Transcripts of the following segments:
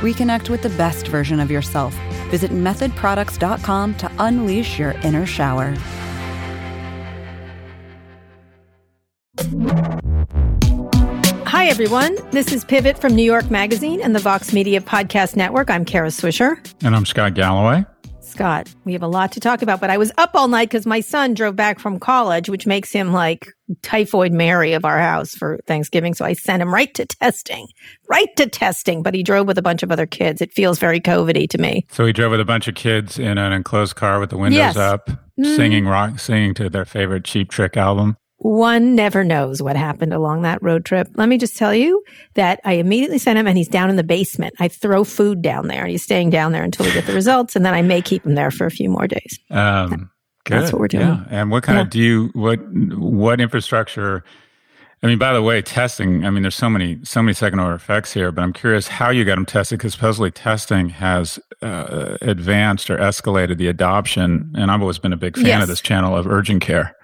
Reconnect with the best version of yourself. Visit methodproducts.com to unleash your inner shower. Hi, everyone. This is Pivot from New York Magazine and the Vox Media Podcast Network. I'm Kara Swisher. And I'm Scott Galloway. Scott, we have a lot to talk about, but I was up all night because my son drove back from college, which makes him like typhoid Mary of our house for Thanksgiving. So I sent him right to testing, right to testing, but he drove with a bunch of other kids. It feels very COVID to me. So he drove with a bunch of kids in an enclosed car with the windows Yes. up, Mm. singing rock, singing to their favorite Cheap Trick album. One never knows what happened along that road trip. Let me just tell you that I immediately sent him and he's down in the basement. I throw food down there and he's staying down there until we get the results. And then I may keep him there for a few more days. Um, good. That's what we're doing. Yeah. And what kind Yeah. of do you what what infrastructure? I mean, by the way, testing. I mean, there's so many so many second order effects here, but I'm curious how you got them tested because supposedly testing has uh, advanced or escalated the adoption. And I've always been a big fan Yes. of this channel of urgent care.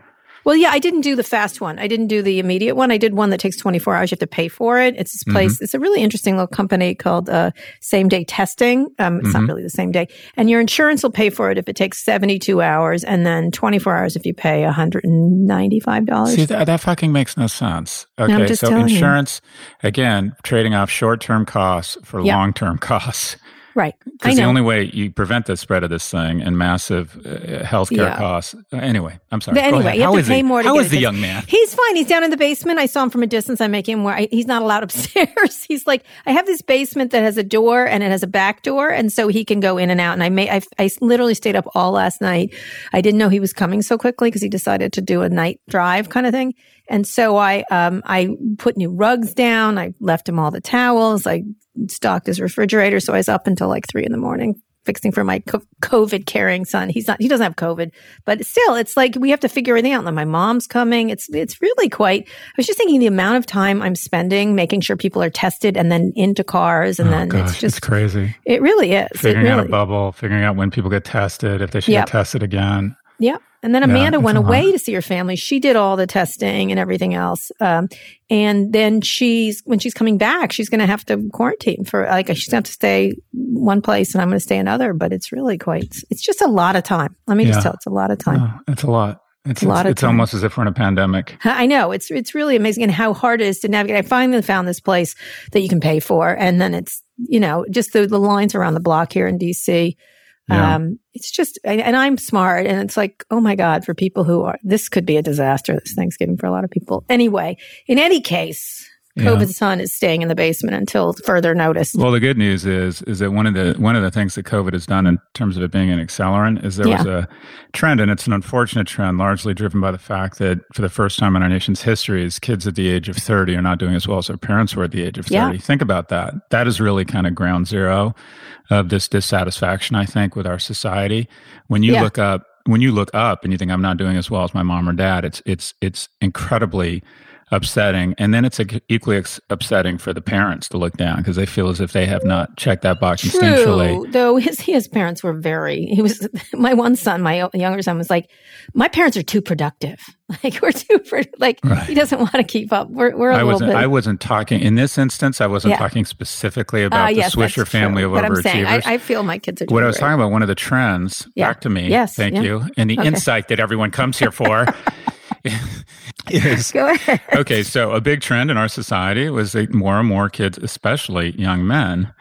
Well, yeah, I didn't do the fast one. I didn't do the immediate one. I did one that takes 24 hours. You have to pay for it. It's this place. It's a really interesting little company called uh, Same Day Testing. Um, it's not really the same day. And your insurance will pay for it if it takes 72 hours and then 24 hours if you pay $195. See, that, that fucking makes no sense. Okay, just so telling you. insurance, again, trading off short term costs for Yeah. long term costs. Right. Because the only way you prevent the spread of this thing and massive uh, healthcare Yeah. costs. Uh, anyway, I'm sorry. But anyway, you have How to is pay he? more to How is the young man? He's fine. He's down in the basement. I saw him from a distance. I make him where I, he's not allowed upstairs. he's like, I have this basement that has a door and it has a back door, and so he can go in and out. And I may, I, I literally stayed up all last night. I didn't know he was coming so quickly because he decided to do a night drive kind of thing. And so I, um, I put new rugs down. I left him all the towels. I stocked his refrigerator. So I was up until like three in the morning fixing for my COVID carrying son. He's not, he doesn't have COVID, but still, it's like we have to figure everything out. And my mom's coming. It's, it's really quite, I was just thinking the amount of time I'm spending making sure people are tested and then into cars. And oh, then gosh, it's just, crazy. it really is. Figuring it out a bubble, figuring out when people get tested, if they should Yep. get tested again. Yeah. And then Amanda it's went away to see her family. She did all the testing and everything else. Um, and then she's, when she's coming back, she's going to have to quarantine for like, she's going to have to stay one place and I'm going to stay another. But it's really quite, it's just a lot of time. Let me Yeah. just tell, it's a lot of time. Oh, it's a lot. It's, a lot it's, of it's time. almost as if we're in a pandemic. I know it's it's really amazing and how hard it is to navigate. I finally found this place that you can pay for, and then it's you know just the the lines around the block here in DC. Yeah. Um, it's just, and I'm smart, and it's like, oh my god, for people who are, this could be a disaster this Thanksgiving for a lot of people. Anyway, in any case. COVID's son is staying in the basement until further notice. Well, the good news is is that one of the one of the things that COVID has done in terms of it being an accelerant is there was a trend, and it's an unfortunate trend, largely driven by the fact that for the first time in our nation's history, is kids at the age of thirty are not doing as well as their parents were at the age of Yeah. thirty. Think about that. That is really kind of ground zero of this dissatisfaction, I think, with our society. When you Yeah. look up when you look up and you think I'm not doing as well as my mom or dad, it's it's it's incredibly upsetting. And then it's equally ex- upsetting for the parents to look down because they feel as if they have not checked that box instinctually. True, though his his parents were very. He was my one son, my younger son, was like, my parents are too productive. Like we're too like Right. he doesn't want to keep up. We're we're a I little wasn't. bit. I wasn't talking in this instance. I wasn't Yeah. talking specifically about ah, yes, the Swisher family true. of But I'm saying, I, overachievers. I feel my kids are. what I was great. talking about, one of the trends, Yeah. back to me, Yes, thank yeah. you, and the Okay. insight that everyone comes here for is Go ahead. okay. So a big trend in our society was that more and more kids, especially young men,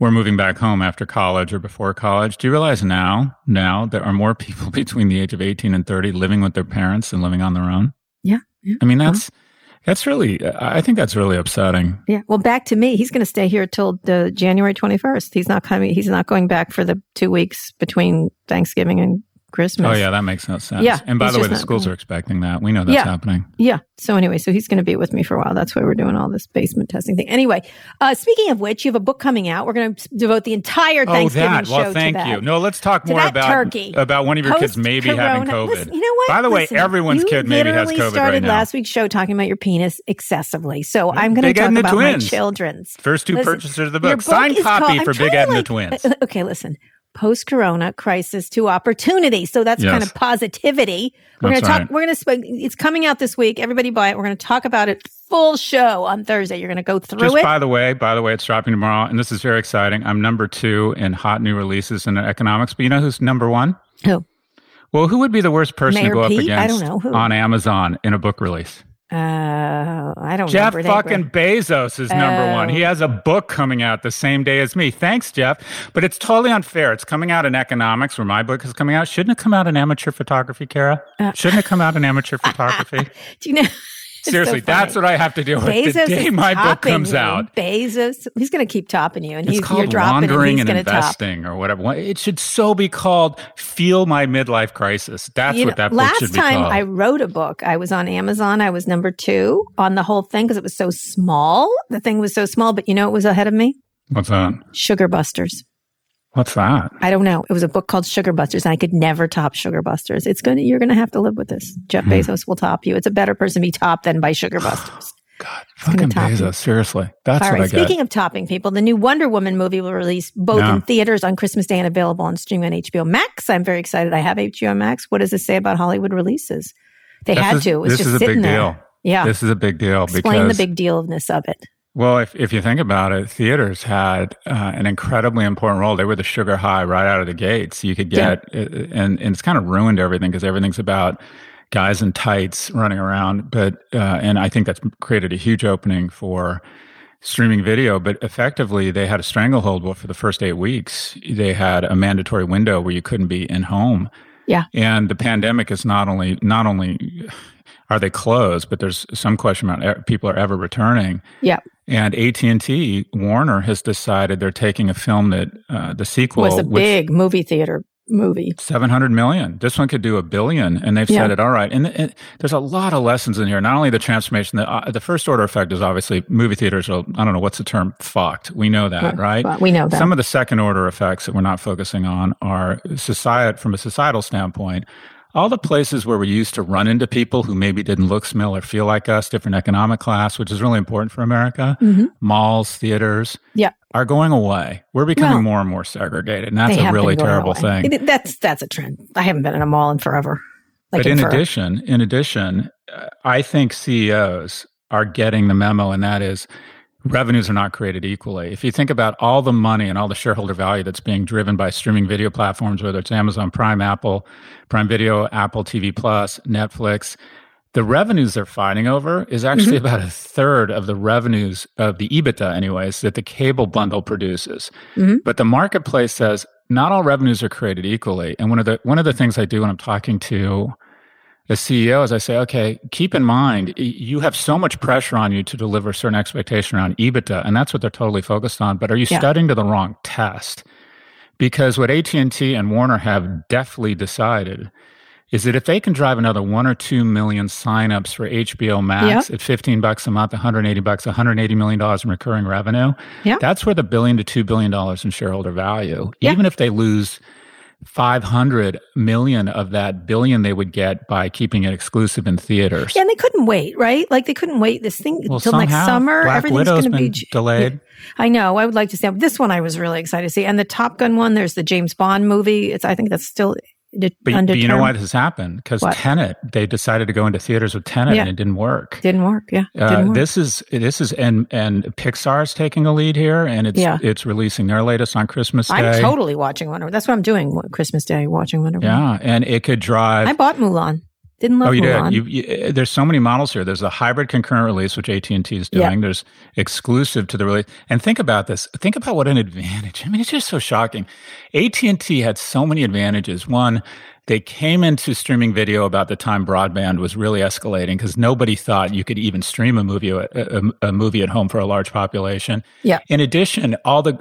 were moving back home after college or before college. Do you realize now, now there are more people between the age of 18 and 30 living with their parents than living on their own? Yeah, yeah. I mean, that's, uh-huh. that's really, I think that's really upsetting. Yeah. Well, back to me. He's going to stay here till the January 21st. He's not coming. He's not going back for the two weeks between Thanksgiving and Christmas. Oh yeah, that makes no sense. Yeah, and by the way, the schools going. are expecting that. We know that's Yeah. happening. Yeah. So anyway, so he's going to be with me for a while. That's why we're doing all this basement testing thing. Anyway, uh, speaking of which, you have a book coming out. We're going to devote the entire Thanksgiving Oh, that. show Well, thank to that. you. No, let's talk To more about turkey. about one of your kids maybe having COVID. Listen, you know what? By the way, Listen, everyone's you kid maybe has COVID started right now. last week's show talking about your penis excessively. So I'm going to talk about my Twins. children's. First two Listen, purchasers of the your book. Signed copy for Big Ed and the Twins. Okay, listen. Post Corona crisis to opportunity. So that's Yes. kind of positivity. We're going to talk. right. We're going to. Sp- it's coming out this week. Everybody buy it. We're going to talk about it full show on Thursday. You're going to go through Just it. by the way, by the way, it's dropping tomorrow, and this is very exciting. I'm number two in hot new releases in economics, but you know who's number one? Who? Well, who would be the worst person Mayor to go up Pete? I against don't know. Who? on Amazon in a book release? Uh, I don't Jeff. Fucking Bezos is number one. Oh. He has a book coming out the same day as me. Thanks, Jeff. But it's totally unfair. It's coming out in economics where my book is coming out. Shouldn't it come out in amateur photography, Kara? Uh. Shouldn't it come out in amateur photography? Do you know? It's so Seriously, that's what I have to deal with Bezos the day my book comes you. out. Bezos, he's going to keep topping you, and It's he's, you're called dropping, and he's and to top. investing or whatever. It should so be called "Feel My Midlife Crisis." That's You what know, that book last should be time called. I wrote a book, I was on Amazon. I was number two on the whole thing because it was so small. The thing was so small, but you know, it was ahead of me. What's that? Sugar Busters. What's that? I don't know. It was a book called Sugar Busters, and I could never top Sugar Busters. It's to, you're going to have to live with this. Jeff hmm. Bezos will top you. It's a better person to be topped than by Sugar Busters. God, gonna fucking you. Bezos. Seriously, that's All what right. I. Speaking of topping people, the new Wonder Woman movie will release both Yeah. in theaters on Christmas Day and available on streaming on HBO Max. I'm very excited. I have HBO Max. What does this say about Hollywood releases? They This had is- to. It was this just is a sitting big there. deal. Yeah. This is a big deal Explain because the big dealness of it. Well, if, if you think about it, theaters had uh, an incredibly important role. They were the sugar high right out of the gates. You could get, uh, and, and it's kind of ruined everything because everything's about guys in tights running around. But, uh, and I think that's created a huge opening for streaming video. But effectively, they had a stranglehold. Well, for the first eight weeks, they had a mandatory window where you couldn't be in home. Yeah. And the pandemic is not only, not only, are they closed? But there's some question about e- people are ever returning. Yeah. And AT and T Warner has decided they're taking a film that uh, the sequel was a big movie theater movie. 700 million. This one could do a billion. And they've said it all right. And, and there's a lot of lessons in here. Not only the transformation, the, uh, the first order effect is obviously movie theaters are, I don't know, what's the term? Fucked. We know that, right? But we know that. Some of the second order effects that we're not focusing on are society, from a societal standpoint. All the places where we used to run into people who maybe didn't look, smell, or feel like us, different economic class, which is really important for America, Mhm. malls, theaters, Yeah. are going away. We're becoming Well, more and more segregated. And that's a really terrible away. thing. It- that's that's a trend. I haven't been in a mall in forever. Like but in forever. addition, in addition, uh, I think CEOs are getting the memo, and that is revenues are not created equally. If you think about all the money and all the shareholder value that's being driven by streaming video platforms, whether it's Amazon Prime, Apple, Prime Video, Apple TV Plus, Netflix, the revenues they're fighting over is actually about a third of the revenues of the EBITDA, anyways, that the cable bundle produces. Mhm. But the marketplace says not all revenues are created equally. And one of the one of the things I do when I'm talking to as CEO is I say, okay, keep in mind, you have so much pressure on you to deliver a certain expectation around EBITDA, and that's what they're totally focused on. But are you Yeah. studying to the wrong test? Because what AT&T and Warner have deftly decided is that if they can drive another one or two million signups for HBO Max at 15 bucks a month, 180 bucks, 180 million dollars in recurring revenue, that's worth the billion to two billion dollars in shareholder value. Even if they lose 500 million of that billion they would get by keeping it exclusive in theaters. Yeah, and they couldn't wait, right? Like they couldn't wait this thing Well, until next summer. Black Everything's going to be delayed. I know. I would like to see this one. I was really excited to see, and the Top Gun one. There's the James Bond movie. It's. I think that's still. But, but you know why this has happened? Because? Tenet, they decided to go into theaters with Tenet Yeah. and it didn't work. Didn't work. Yeah, Uh, didn't work. this is this is and and Pixar's taking a lead here, and it's Yeah. it's releasing their latest on Christmas Day. I'm totally watching Wonder. That's what I'm doing. Christmas Day, watching Wonder. Yeah, and it could drive. I bought Mulan. Didn't love Oh, you Mulan. did. You, you, eh, there's so many models here. There's a hybrid concurrent release, which AT and T is doing. There's exclusive to the release. And think about this. Think about what an advantage. I mean, it's just so shocking. AT and T had so many advantages. One, they came into streaming video about the time broadband was really escalating because nobody thought you could even stream a movie a, a, a movie at home for a large population. Yeah. In addition, all the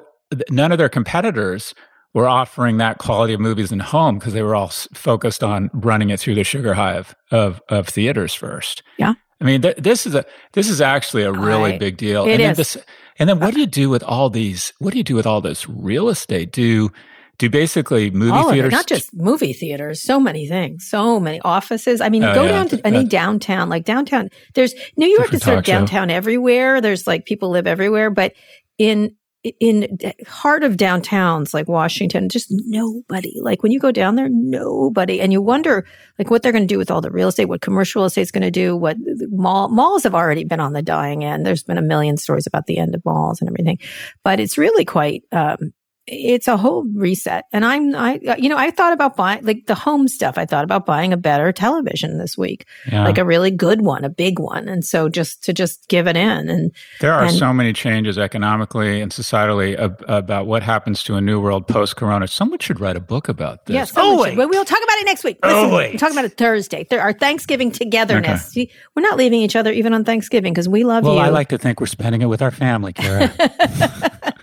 none of their competitors were offering that quality of movies in home because they were all focused on running it through the sugar hive of of theaters first. Yeah. I mean, th- this is a this is actually a really Right. big deal. It and then is. this- and then what do you do with all these? What do you do with all this real estate? Do do basically movie All of it, theaters not just movie theaters, so many things, so many offices. I mean, Oh, go yeah. down to any downtown, like downtown, there's New York is sort of show. downtown everywhere. There's like people live everywhere, but in, in heart of downtowns like Washington, just nobody. Like when you go down there, nobody. And you wonder like what they're going to do with all the real estate, what commercial real estate's going to do, what mall, malls have already been on the dying end. There's been a million stories about the end of malls and everything, but it's really quite, um, it's a whole reset. And I'm, I, you know, I thought about buying like the home stuff. I thought about buying a better television this week, Yeah. like a really good one, a big one. And so just to just give it in and There are And- so many changes economically and societally ab- about what happens to a new world post corona. Someone should write a book about this. yes, someone oh, wait. but we'll talk about it next week. Oh, Listen, wait. we're talking about it Thursday, Th- our Thanksgiving togetherness. See, we're not leaving each other even on Thanksgiving because we love well, you. I like to think we're spending it with our family, Kara.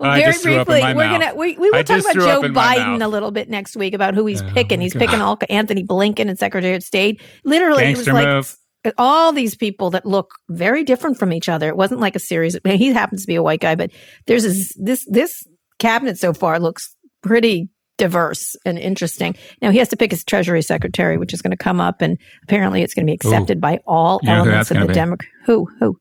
Very just threw up in briefly, we're mouth. gonna we, we will I talk about Joe up in my Biden a little bit next week about who he's Oh, picking. He's God. picking all Anthony Blinken and Secretary of State. Literally, it was like move. all these people that look very different from each other. It wasn't like a series. I mean, he happens to be a white guy, but there's this this, this cabinet so far looks pretty diverse and interesting. Now he has to pick his Treasury Secretary, which is going to come up, and apparently it's going to be accepted by all You elements of the? Democrat. Who who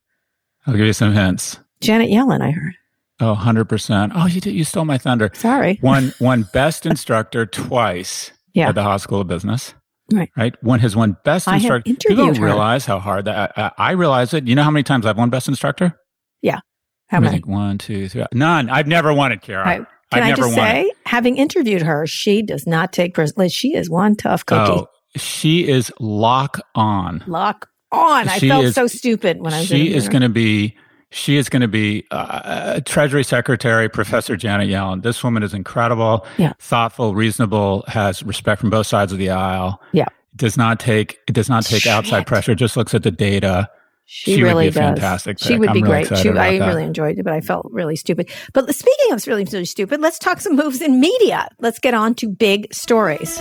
I'll give you some hints. Janet Yellen? I heard. Oh, 100%. Oh, you did, you stole my thunder. Sorry. One one best instructor twice Yeah. at the Haas School of Business. Right. Right. One has won best instructor. People interviewed don't her. realize how hard that. I, I realize it. You know how many times I've won best instructor? Yeah. How many? think. One, two, three. None. I've never won it, Kara. Right. Can I've I just say, it. having interviewed her, she does not take personally. She is one tough cookie. Oh, she is lock on. Lock on. I felt is- so stupid when I was. She is going to be. She is going to be uh, Treasury Secretary Professor Janet Yellen. This woman is incredible, Yeah. thoughtful, reasonable, has respect from both sides of the aisle. Yeah. does not take it does not take outside Shit. pressure. Just looks at the data. She, she would really be a does. fantastic She would I'm be really great. She, I that. really enjoyed it, but I felt really stupid. But speaking of really, really stupid, let's talk some moves in media. Let's get on to big stories.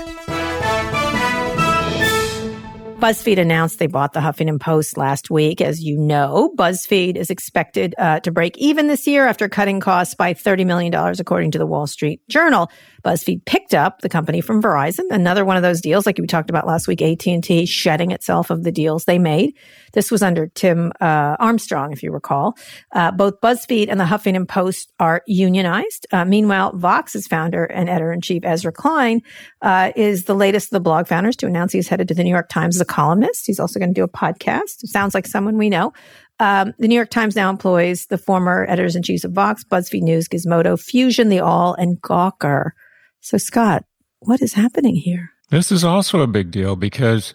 BuzzFeed announced they bought the Huffington Post last week. As you know, BuzzFeed is expected uh, to break even this year after cutting costs by $30 million, according to the Wall Street Journal. BuzzFeed picked up the company from Verizon, another one of those deals like we talked about last week, AT&T shedding itself of the deals they made. This was under Tim uh, Armstrong, if you recall. Uh, both BuzzFeed and the Huffington Post are unionized. Uh, meanwhile, Vox's founder and editor-in-chief Ezra Klein uh, is the latest of the blog founders to announce he's headed to the New York Times as a columnist. He's also going to do a podcast. Sounds like someone we know. Um, the New York Times now employs the former editors in chief of Vox, BuzzFeed News, Gizmodo, Fusion, The Awl, and Gawker. So, Scott, what is happening here? This is also a big deal because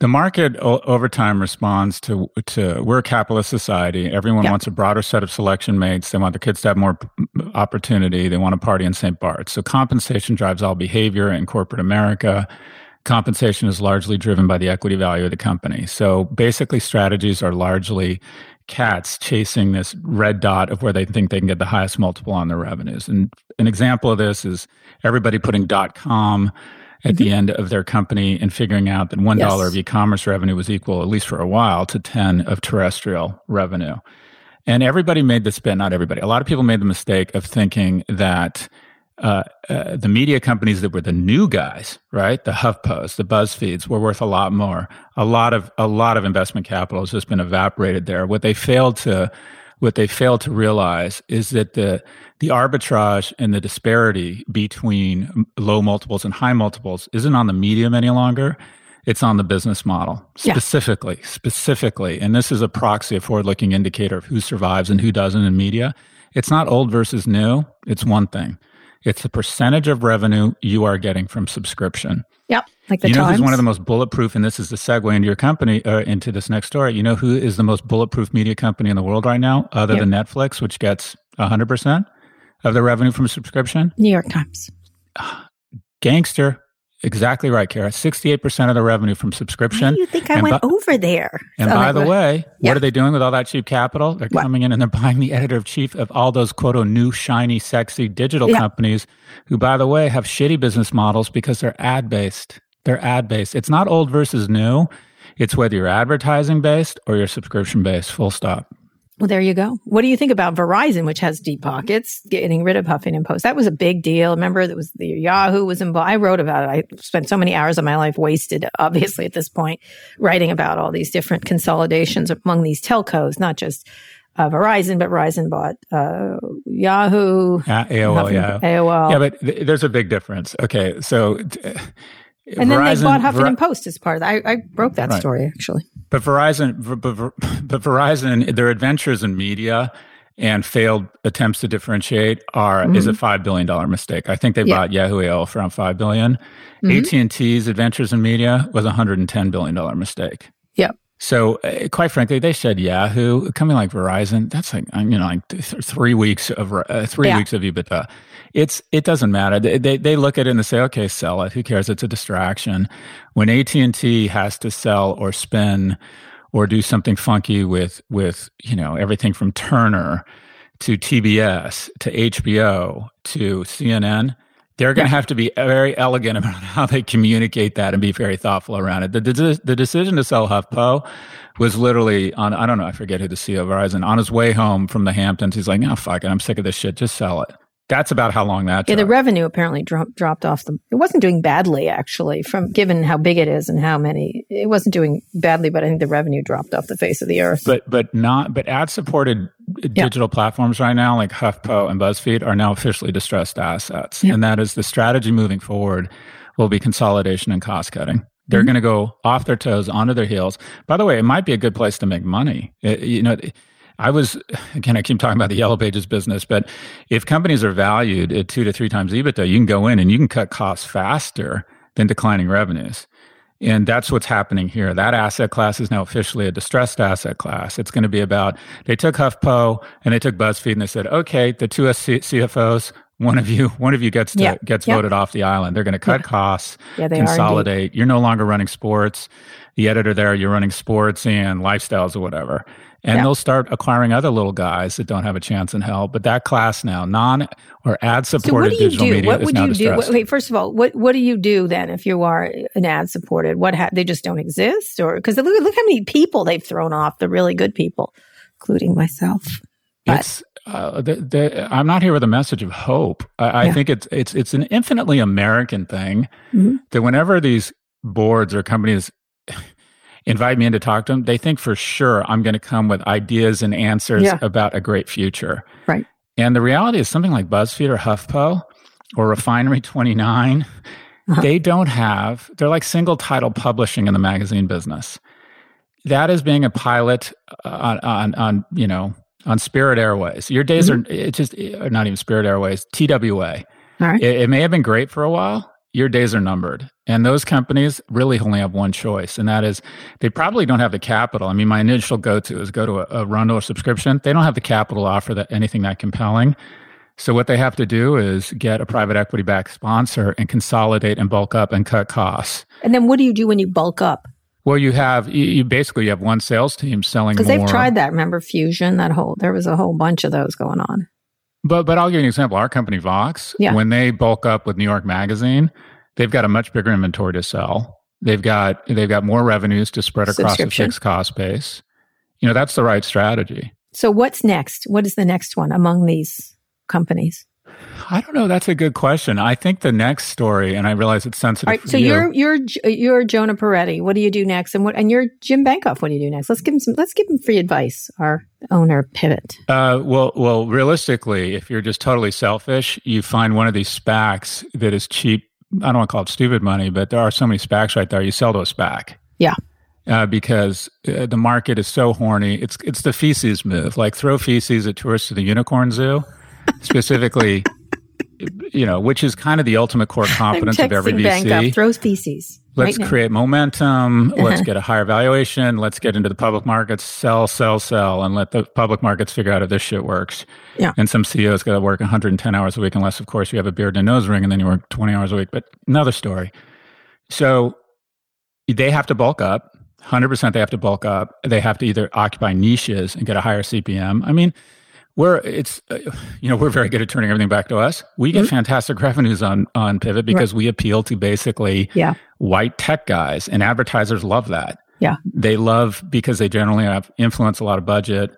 the market o- over time responds to to we're a capitalist society. Everyone Yeah. wants a broader set of selection mates. They want the kids to have more p- opportunity. They want to party in St. Bart's. So compensation drives all behavior in corporate America. Compensation is largely driven by the equity value of the company. So basically, strategies are largely cats chasing this red dot of where they think they can get the highest multiple on their revenues. And an example of this is everybody putting dot com at mm-hmm. the end of their company and figuring out that one dollar Yes. of e-commerce revenue was equal, at least for a while, to ten of terrestrial revenue. And everybody made this bet, not everybody. A lot of people made the mistake of thinking that uh, uh, the media companies that were the new guys, right? The HuffPost, the BuzzFeeds, were worth a lot more. A lot of a lot of investment capital has just been evaporated there. What they failed to what they failed to realize is that the the arbitrage and the disparity between low multiples and high multiples isn't on the medium any longer. It's on the business model Yeah. specifically, specifically. And this is a proxy, a forward looking indicator of who survives and who doesn't in media. It's not old versus new. It's one thing. It's the percentage of revenue you are getting from subscription. Yep. Like the you know Times. who's one of the most bulletproof, and this is the segue into your company, uh, into this next story. You know who is the most bulletproof media company in the world right now, other Yep. than Netflix, which gets 100% of the revenue from subscription? New York Times. Gangster. Exactly right, Kara. 68% of the revenue from subscription. Why do you think I And went bu- over there? And by the way, Yeah. what are they doing with all that cheap capital? They're What? coming in and they're buying the editor of chief of all those quote new shiny, sexy digital Yeah. companies who, by the way, have shitty business models because they're ad based. They're ad based. It's not old versus new. It's whether you're advertising based or you're subscription based. Full stop. Well, there you go. What do you think about Verizon, which has deep pockets, getting rid of Huffington Post? That was a big deal. Remember, that was the Yahoo was involved. I wrote about it. I spent so many hours of my life wasted, obviously, at this point, writing about all these different consolidations among these telcos, not just uh, Verizon, but Verizon bought uh, Yahoo, Uh, AOL, yeah. AOL. Yeah, but th- there's a big difference. Okay, so uh, and then they bought Huffington Ver- Post as part of that. I, I broke that Right. story, actually. But Verizon, but, but Verizon, their adventures in media and failed attempts to differentiate are is a five billion dollar mistake. I think they Mm-hmm. Yeah. bought Yahoo AOL for around five billion. Mhm. AT and T's adventures in media was a hundred and ten billion dollar mistake. Yep. So, uh, quite frankly, they said Yahoo coming like Verizon. That's like you know, like th- three weeks of uh, three Yeah. weeks of EBITDA. It's it doesn't matter. They, they they look at it and they say, okay, sell it. Who cares? It's a distraction. When AT and T has to sell or spin or do something funky with with you know everything from Turner to TBS to HBO to CNN. They're going to have to be very elegant about how they communicate that and be very thoughtful around it. The, the, the decision to sell HuffPo was literally on, I don't know, I forget who the CEO of Verizon, on his way home from the Hamptons. He's like, no, fuck it. I'm sick of this shit. Just sell it. That's about how long that Yeah, took. the revenue apparently dropped dropped off the. It wasn't doing badly actually, from given how big it is and how many. It wasn't doing badly, but I think the revenue dropped off the face of the earth. but but not but ad supported digital platforms right now like HuffPo and BuzzFeed are now officially distressed assets, Yeah. and that is the strategy moving forward will be consolidation and cost cutting. They're Mm-hmm. going to go off their toes, onto their heels. By the way, it might be a good place to make money. It- you know. I was again. I keep talking about the Yellow Pages business, but if companies are valued at two to three times EBITDA, you can go in and you can cut costs faster than declining revenues. And that's what's happening here. That asset class is now officially a distressed asset class. It's going to be about, they took HuffPo and they took BuzzFeed and they said, okay, the two CFOs, one of you, one of you gets to, Yeah. gets Yeah. voted off the island. They're going to cut costs, Yeah, they are consolidate. You're no longer running sports. The editor there, you're running sports and lifestyles or whatever. And Yeah. they'll start acquiring other little guys that don't have a chance in hell. But that class now, non or ad So what supported do you digital do? media What is would now you do? distressed. Wait, first of all, what what do you do then if you are an ad supported? What ha- they just don't exist, or because look look how many people they've thrown off, the really good people, including myself. But- It's uh, the, the, I'm not here with a message of hope. I, I Yeah. think it's it's it's an infinitely American thing Mhm. that whenever these boards or companies invite me in to talk to them, they think for sure I'm going to come with ideas and answers Yeah. about a great future. Right. And the reality is something like BuzzFeed or HuffPo or Refinery 29, Uh-huh. they don't have, they're like single title publishing in the magazine business. That is being a pilot uh, on, on, on you know, on Spirit Airways. Your days Mm-hmm. are, it's just, or not even Spirit Airways, TWA. All right. It, it may have been great for a while. Your days are numbered. And those companies really only have one choice, and that is they probably don't have the capital. I mean, my initial go to is go to a, a Rundle subscription. They don't have the capital to offer that anything that compelling. So what they have to do is get a private equity backed sponsor and consolidate and bulk up and cut costs. And then what do you do when you bulk up? Well, you have you, you basically you have one sales team selling Because they've tried that. Remember Fusion? That whole there was a whole bunch of those going on. But but I'll give you an example. Our company Vox, Yeah. when they bulk up with New York Magazine, they've got a much bigger inventory to sell. They've got they've got more revenues to spread across the fixed cost base. You know, that's the right strategy. So what's next? What is the next one among these companies? I don't know. That's a good question. I think the next story, and I realize it's sensitive. All right. So you. you're you're you're Jonah Peretti. What do you do next? And what and you're Jim Bankoff. What do you do next? Let's give him some. Let's give him free advice. Our owner pivot. Uh, well, well, realistically, if you're just totally selfish, you find one of these SPACs that is cheap. I don't want to call it stupid money, but there are so many SPACs right there. You sell to a SPAC. Yeah. Uh, because uh, the market is so horny. It's it's the feces move. Like throw feces at tourists to the unicorn zoo, specifically. You know, which is kind of the ultimate core competence of every VC. Bankoff. Throws feces. Let's right create momentum. Let's Uh-huh. get a higher valuation. Let's get into the public markets, sell, sell, sell, and let the public markets figure out if this shit works. Yeah. And some CEOs got to work 110 hours a week, unless, of course, you have a beard and a nose ring and then you work 20 hours a week. But another story. So they have to bulk up. 100% they have to bulk up. They have to either occupy niches and get a higher CPM. I mean, we're it's uh, you know we're very good at turning everything back to us. We get mm-hmm. fantastic revenues on on Pivot because right. we appeal to basically yeah. white tech guys, and advertisers love that. Yeah, they love because they generally have influence a lot of budget.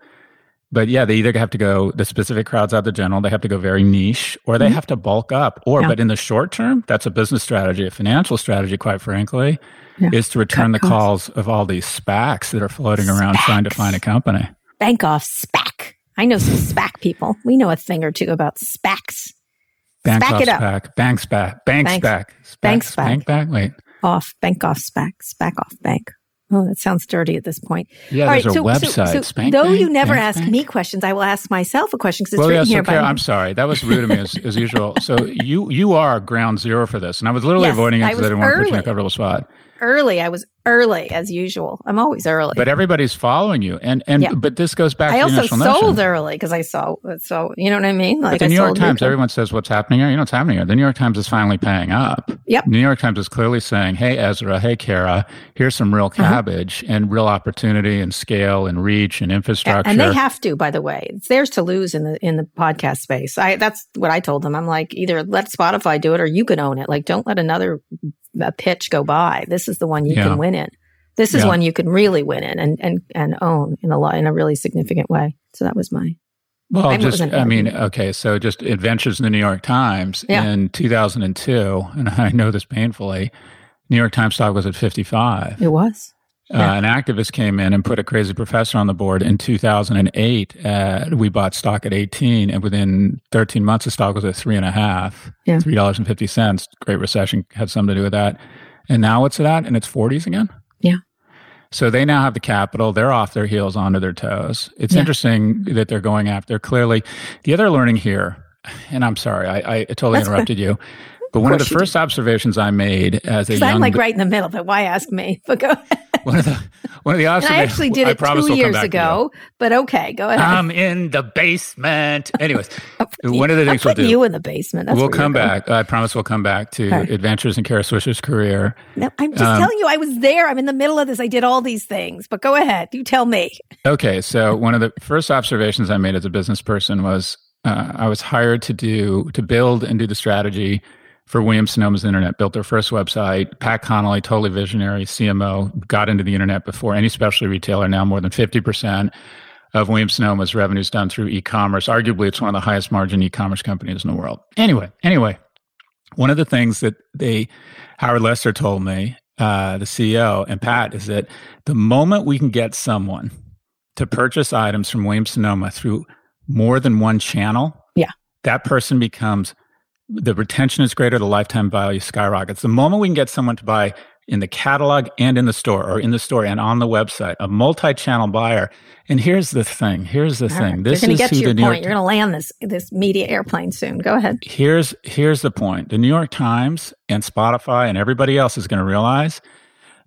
But yeah, they either have to go the specific crowds out the general, they have to go very niche, or they mm-hmm. have to bulk up. Or, yeah. but in the short term, that's a business strategy, a financial strategy, quite frankly, yeah. is to return Cut the costs. calls of all these SPACs that are floating SPACs. around trying to find a company. Bank off SPAC. I know some SPAC people. We know a thing or two about SPACs. Bank SPAC it up. SPAC. Bank SPAC. Bank SPAC. Bank SPAC. Bank back. Wait. Off. Bank off SPAC. SPAC off bank. Oh, that sounds dirty at this point. Yeah, All there's right, a so, website. So, so though you never ask me questions, I will ask myself a question because it's well, written yeah, here. by I'm sorry, that was rude of me as, as usual. So you you are ground zero for this, and I was literally yes, avoiding it because I, I, didn't want to put you in a comfortable spot early. I was early as usual. I'm always early. But everybody's following you, and and yeah. but this goes back. I also sold notion. early because I saw so you know what I mean. Like but the I New York Times, everyone says what's happening here. You know what's happening here. The New York Times is finally paying up. Yep. New York Times is clearly saying, "Hey Ezra, hey Kara, here's some real uh-huh. cabbage and real opportunity and scale and reach and infrastructure." And they have to, by the way, it's theirs to lose in the in the podcast space. I that's what I told them. I'm like, either let Spotify do it or you can own it. Like, don't let another a pitch go by. This is the one you yeah. can win in. This is yeah. one you can really win in and, and, and own in a lot, in a really significant way. So that was my. Well, I just, I mean, okay. So just adventures in the New York Times yeah. in 2002. And I know this painfully. New York Times stock was at 55. It was. Uh, yeah. an activist came in and put a crazy professor on the board in 2008. Uh, we bought stock at 18, and within 13 months, the stock was at three and a half, yeah. three dollars and fifty cents. Great Recession had something to do with that. And now it's at in its 40s again. Yeah. So they now have the capital. They're off their heels, onto their toes. It's yeah. interesting that they're going after. Clearly, the other learning here, and I'm sorry, I, I totally That's interrupted you. But one of the first did. observations I made as a young, I'm like right in the middle, but why ask me? But go ahead. One of the one of the observations. I actually did it two years ago, but okay, go ahead. I'm in the basement. Anyways, one of the things we'll do. You in the basement. That's we'll come back. I promise we'll come back to okay. Adventures in Kara Swisher's career. No, I'm just um, telling you, I was there. I'm in the middle of this. I did all these things, but go ahead. You tell me. Okay, so one of the first observations I made as a business person was uh, I was hired to do to build and do the strategy for Williams Sonoma's internet, built their first website. Pat Connolly, totally visionary CMO, got into the internet before any specialty retailer. Now more than 50% of Williams Sonoma's revenues done through e-commerce. Arguably, it's one of the highest margin e-commerce companies in the world. Anyway, anyway, one of the things that they, Howard Lester told me, uh, the CEO and Pat, is that the moment we can get someone to purchase items from Williams Sonoma through more than one channel, yeah, that person becomes the retention is greater, the lifetime value skyrockets. The moment we can get someone to buy in the catalog and in the store or in the store and on the website, a multi-channel buyer. And here's the thing. Here's the All thing. Right. This You're going to get to your point. York, You're going to land this this media airplane soon. Go ahead. Here's here's the point. The New York Times and Spotify and everybody else is going to realize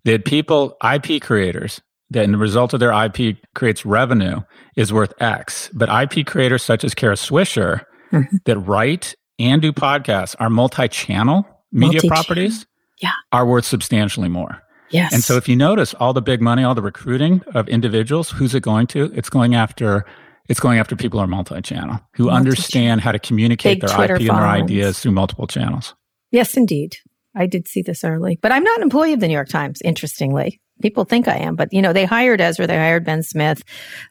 that people, IP creators, that in the result of their IP creates revenue is worth X. But IP creators such as Kara Swisher mm-hmm. that write and do podcasts, our multi-channel media multi-channel. properties yeah. are worth substantially more. Yes. And so if you notice all the big money, all the recruiting of individuals, who's it going to? It's going after it's going after people who are multi-channel, who multi-channel. understand how to communicate big their Twitter IP and their ideas through multiple channels. Yes, indeed. I did see this early, but I'm not an employee of the New York Times, interestingly people think I am, but you know, they hired Ezra, they hired Ben Smith,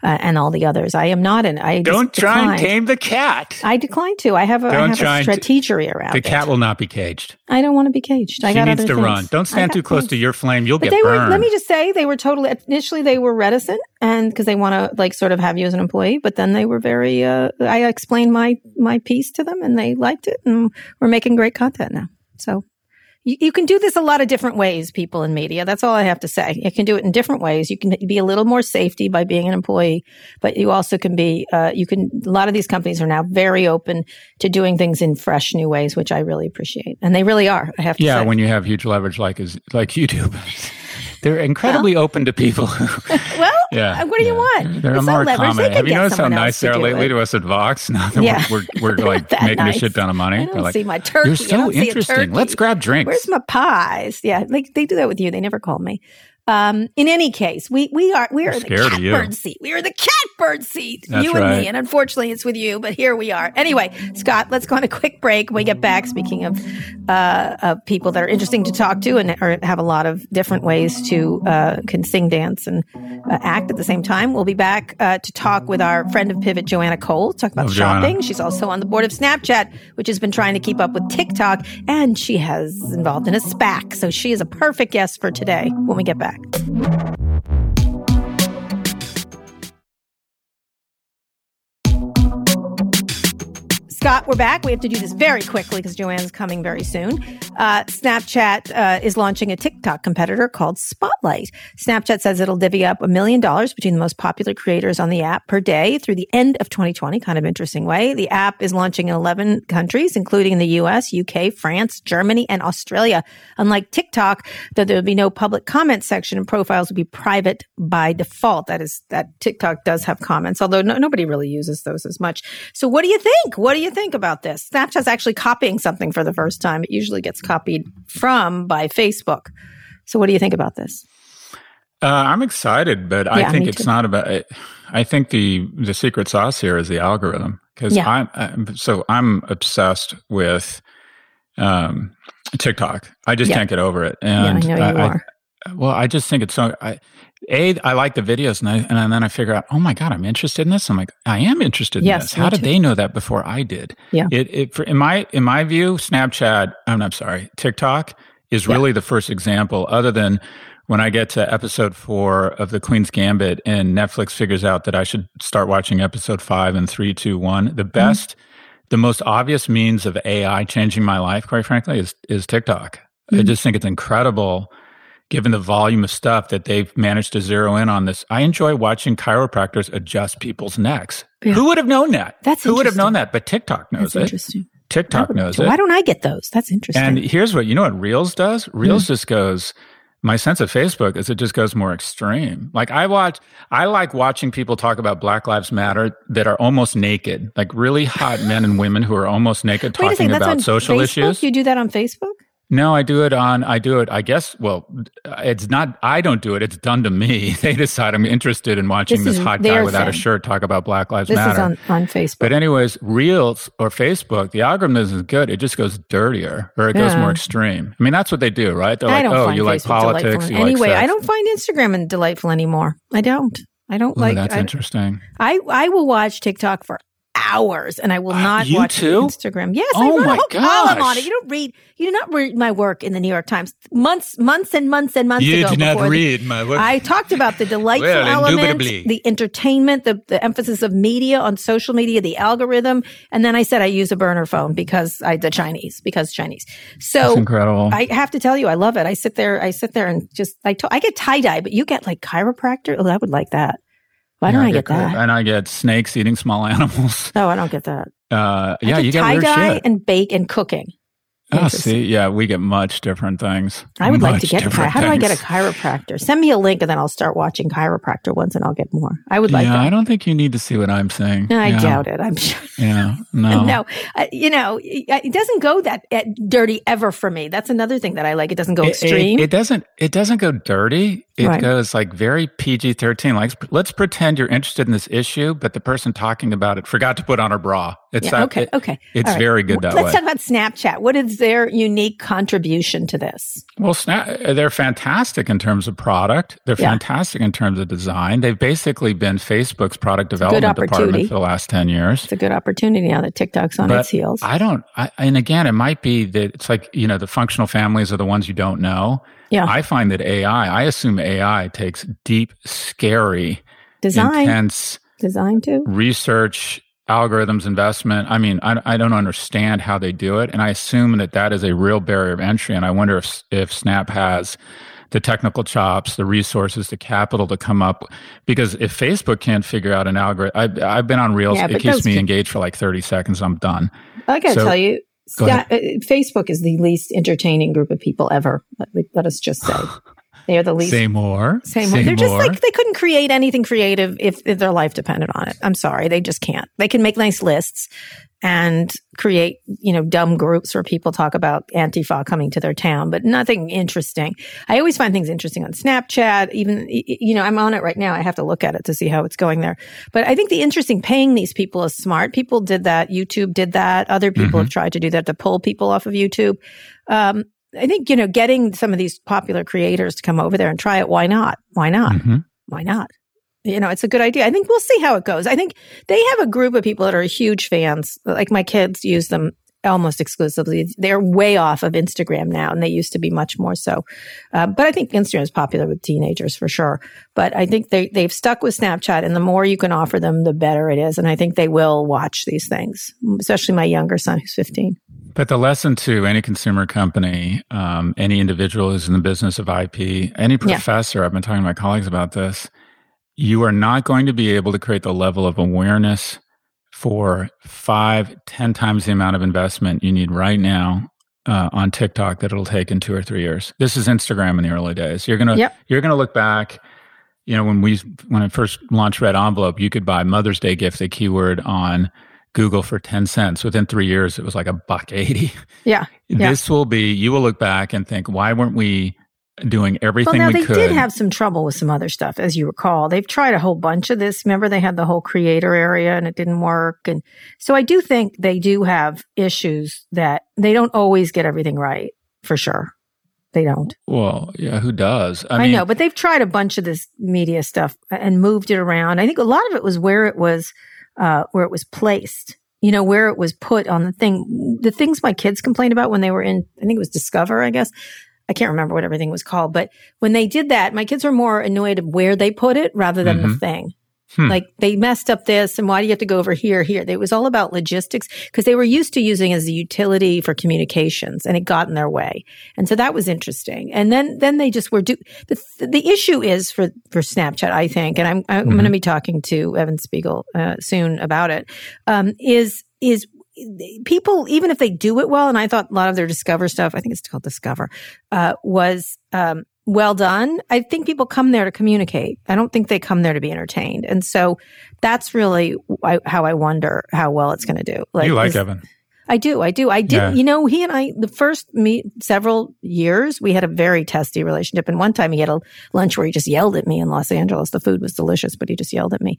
uh, and all the others. I am not an. I don't try declined. and tame the cat. I decline to. I have a, I have a strategery around. The cat will not be caged. I don't want to be caged. I she got needs to things. run. Don't stand too close things. to your flame. You'll but get burned. Were, let me just say, they were totally initially they were reticent, and because they want to like sort of have you as an employee, but then they were very. Uh, I explained my my piece to them, and they liked it, and we're making great content now. So you, you, can do this a lot of different ways, people in media. That's all I have to say. You can do it in different ways. You can be a little more safety by being an employee, but you also can be, uh, you can, a lot of these companies are now very open to doing things in fresh new ways, which I really appreciate. And they really are, I have to yeah, say. when you have huge leverage like is like YouTube. They're incredibly well, open to people. well, Yeah. Uh, what do you want? They're It's more leverage. They common. Have you noticed how nice they are lately it. to us at Vox? Now that Yeah. we're, we're, we're like making nice. a shit ton of money. I They're don't like, see my turkey. You're so don't see a interesting. Let's grab drinks. Where's my pies? Yeah, like they do that with you. They never call me. Um, in any case, we we are we are I'm the catbird seat. We are the catbird seat. That's you and right. me, and unfortunately, it's with you. But here we are. Anyway, Scott, let's go on a quick break. When we get back. Speaking of uh, of people that are interesting to talk to and or have a lot of different ways to uh, can sing, dance, and uh, act at the same time, we'll be back uh, to talk with our friend of Pivot, Joanna Coles, talk about Love Joanna. shopping. She's also on the board of Snapchat, which has been trying to keep up with TikTok, and she has involved in a SPAC. So she is a perfect guest for today when we get back. Bye. Scott, we're back. We have to do this very quickly because Joanne's coming very soon. Uh, Snapchat uh, is launching a TikTok competitor called Spotlight. Snapchat says it'll divvy up a million dollars between the most popular creators on the app per day through the end of 2020. Kind of interesting way. The app is launching in 11 countries, including the US, UK, France, Germany, and Australia. Unlike TikTok, though there will be no public comment section and profiles will be private by default. That is, that TikTok does have comments, although no, nobody really uses those as much. So what do you think? What do you think about this? Snapchat's actually copying something for the first time. It usually gets copied from by Facebook. So what do you think about this? Uh, I'm excited, but Yeah, I think it's not about. It. I think the the secret sauce here is the algorithm because Yeah. I'm, I'm so I'm obsessed with um, TikTok. I just Yeah. can't get over it, and yeah, I know you are. well, I just think it's so. I, a, I like the videos, and, I, and then I figure out, oh my god, I'm interested in this. I'm like, I am interested in Yes, this. How did too. they know that before I did? Yeah. It, it for, in my in my view, Snapchat. I'm not sorry, TikTok is Yeah. really the first example, other than when I get to episode four of the Queen's Gambit, and Netflix figures out that I should start watching episode five and three, two, one. The mm-hmm. best, the most obvious means of AI changing my life, quite frankly, is is TikTok. I mm-hmm. just think it's incredible given the volume of stuff that they've managed to zero in on this. I enjoy watching chiropractors adjust people's necks. Yeah. Who would have known that? That's Who would have known that? But TikTok knows That's it. interesting. TikTok knows it. Why don't I get those? That's interesting. And here's what you know what Reels does? Reels just goes. My sense of Facebook is it just goes more extreme. Like I watch, I like watching people talk about Black Lives Matter that are almost naked, like really hot men and women who are almost naked Wait a talking second, that's about social Facebook? issues. You do that on Facebook? No, I do it on. I do it. I guess. Well, it's not. I don't do it. It's done to me. They decide I'm interested in watching This this, hot guy without a shirt talk about Black Lives This Matter. is on, on Facebook. But anyways, Reels or Facebook, the algorithm isn't good. It just goes dirtier or it goes more extreme. I mean, that's what they do, right? They're I like, don't oh, find you like Facebook politics. delightful. You anyway, like. I don't find Instagram and delightful anymore. I don't. I don't Ooh, like. that's I, interesting. I I will watch TikTok for hours, and I will Uh, not you watch too? Instagram. Yes, Oh I wrote my a whole column on it. You don't read. You do not read my work in the New York Times months, months, and months and months you ago. before the- my work. I talked about the delightful Well, elements, the entertainment, the, the emphasis of media on social media, the algorithm, and then I said I use a burner phone because I the Chinese because Chinese. that's So incredible. I have to tell you, I love it. I sit there, I sit there and just I to- I get tie dye, but you get like chiropractor. Oh, I would like that. Why don't Yeah, I get that? And I get snakes eating small animals. No, I don't get that. Uh, yeah, get you get tie weird dye shit. and bake and cooking. Oh, see, yeah, we get much different things. I would like to get a chi- how do I get a chiropractor? Send me a link and then I'll start watching chiropractor ones and I'll get more. I would like yeah, I don't think you need to see what I'm saying. I yeah. doubt it. I'm sure. Yeah, no. No, uh, you know, it, doesn't go that uh, dirty ever for me. That's another thing that I like. It doesn't go It- extreme. It, it doesn't. It doesn't go dirty. It Right. goes like very PG thirteen. Like let's pretend you're interested in this issue, but the person talking about it forgot to put on her bra. It's yeah, that. okay, it- okay. It's right. very good that Let's way. talk about Snapchat. What is their unique contribution to this? well, Snap, they're fantastic in terms of product. They're Yeah. fantastic in terms of design. They've basically been Facebook's product development department for the last ten years. It's a good opportunity now that TikTok's on But its heels. I don't. I, and again, it might be that it's like you know the functional families are the ones you don't know. yeah, I find that AI. I assume AI takes deep, scary, design, intense design too. research, algorithms, investment. I mean, I, I don't understand how they do it, and I assume that that is a real barrier of entry. And I wonder if if Snap has the technical chops, the resources, the capital to come up. Because if Facebook can't figure out an algorithm, I've, I've been on Reels. Yeah, it keeps me can- engaged for like thirty seconds. I'm done. I got to So- tell you, Sta- uh, Facebook is the least entertaining group of people ever. Let, let us just say. They are the least. Say more. Say more. They're just like they couldn't create anything creative if, if their life depended on it. I'm sorry, they just can't. They can make nice lists and create, you know, dumb groups where people talk about Antifa coming to their town, but nothing interesting. I always find things interesting on Snapchat. Even, you know, I'm on it right now. I have to look at it to see how it's going there. But I think the interesting paying these people is smart. People did that. YouTube did that. Other people mm-hmm. have tried to do that to pull people off of YouTube. Um, I think, you know, getting some of these popular creators to come over there and try it. Why not? Why not? Mm-hmm. Why not? you know, it's a good idea. I think we'll see how it goes. I think they have a group of people that are huge fans. Like my kids use them almost exclusively. They're way off of Instagram now, and they used to be much more so. Uh, but I think Instagram is popular with teenagers for sure. But I think they they've stuck with Snapchat, and the more you can offer them, the better it is. And I think they will watch these things, especially my younger son who's fifteen. But the lesson to any consumer company, um, any individual who's in the business of IP, any professor, yeah. I've been talking to my colleagues about this you are not going to be able to create the level of awareness for five, ten times the amount of investment you need right now uh, on TikTok that it'll take in two or three years. This is Instagram in the early days. You're gonna yep. you're gonna look back. You know, when we when I first launched Red Envelope, you could buy Mother's Day gift a keyword on Google for 10 cents. Within three years, it was like a buck 80. Yeah. This will be, you will look back and think, why weren't we doing everything well, now we they could. did have some trouble with some other stuff, as you recall. They've tried a whole bunch of this. Remember, they had the whole creator area and it didn't work. And so I do think they do have issues that they don't always get everything right, for sure. They don't. Well, yeah, who does? I, I mean, know, but they've tried a bunch of this media stuff and moved it around. I think a lot of it was where it was, uh, where it was placed you know, where it was put on the thing. The things my kids complained about when they were in, I think it was Discover, I guess. I can't remember what everything was called, but when they did that, my kids were more annoyed of where they put it rather than mm-hmm. the thing. Hmm. Like they messed up this and why do you have to go over here, here? It was all about logistics because they were used to using as a utility for communications and it got in their way. And so that was interesting. And then, then they just were do the, the issue is for, for Snapchat, I think, and I'm, I'm mm-hmm. going to be talking to Evan Spiegel uh, soon about it. Um, is is people, even if they do it well, and I thought a lot of their Discover stuff, I think it's called Discover, uh, was um, well done. I think people come there to communicate. I don't think they come there to be entertained. And so that's really how I wonder how well it's going to do. Like, you like is, Evan. I do. I do. I did. Yeah. You know, he and I, the first meet several years, we had a very testy relationship. And one time he had a lunch where he just yelled at me in Los Angeles. The food was delicious, but he just yelled at me.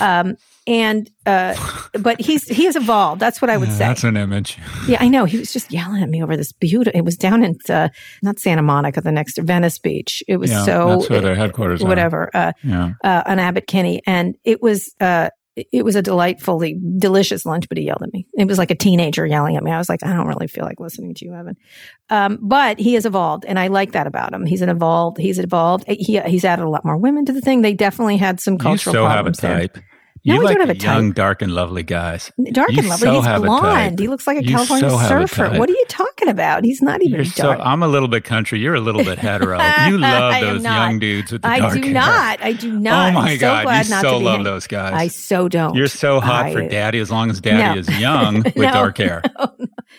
Um, and, uh, but he's, he has evolved. That's what I would yeah, say. That's an image. Yeah, I know. He was just yelling at me over this beautiful, it was down in, uh, not Santa Monica, the next Venice Beach. It was yeah, so, that's where their headquarters whatever. Uh, yeah. uh, on Abbot Kinney. And it was, uh, it was a delightfully delicious lunch, but he yelled at me. It was like a teenager yelling at me. I was like, I don't really feel like listening to you, Evan. Um, but he has evolved, and I like that about him. He's an evolved. He's evolved. He he's added a lot more women to the thing. They definitely had some cultural you so have a type. There. You no, like don't have a young, type. dark, and lovely guys. Dark you and lovely. So He's blonde. He looks like a you California so surfer. What are you talking about? He's not even You're dark. So, I'm a little bit country. You're a little bit hetero. You love those young dudes with the I dark do hair. not. I do oh not. Oh my I'm god! So glad you not so to love those guys. I so don't. You're so hot I, for daddy as long as daddy no. is young with no, dark hair.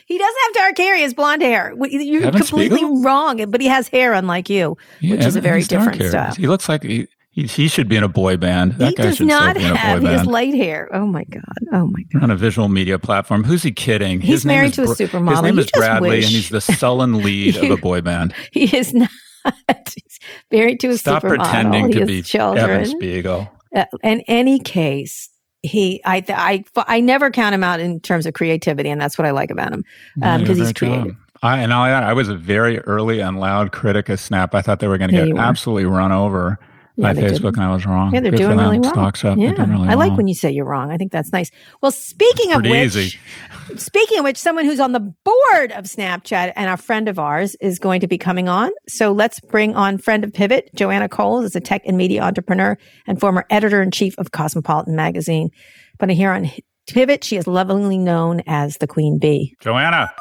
He doesn't have dark hair. He has blonde hair. You're Evan completely Spiegel? wrong. But he has hair, unlike you, Yeah, which is a very different style. He looks like he, he, he should be in a boy band. That he guy does should not be in a have. boy He has band. light hair. Oh my god. Oh my god. on a visual media platform. Who's he kidding? He's His name married is to a supermodel. His name You is Bradley, wish. and he's the sullen lead of a boy band. He is not. He's married to a Stop supermodel. pretending he to be children. Evan Spiegel. Uh, in any case, he, I, I, I never count him out in terms of creativity, and that's what I like about him because you're he's creative. true. I, and I, I was a very early and loud critic of Snap. I thought they were going to get absolutely run over Yeah, by Facebook, and I was wrong. Yeah, they're Good doing really well. Stock stuff. Yeah, really I like well. when you say you're wrong. I think that's nice. Well, speaking of which, easy. speaking of which, someone who's on the board of Snapchat and a friend of ours is going to be coming on. So let's bring on friend of Pivot, Joanna Coles, is a tech and media entrepreneur and former editor in chief of Cosmopolitan magazine. But here on Pivot, she is lovingly known as the Queen Bee. Joanna.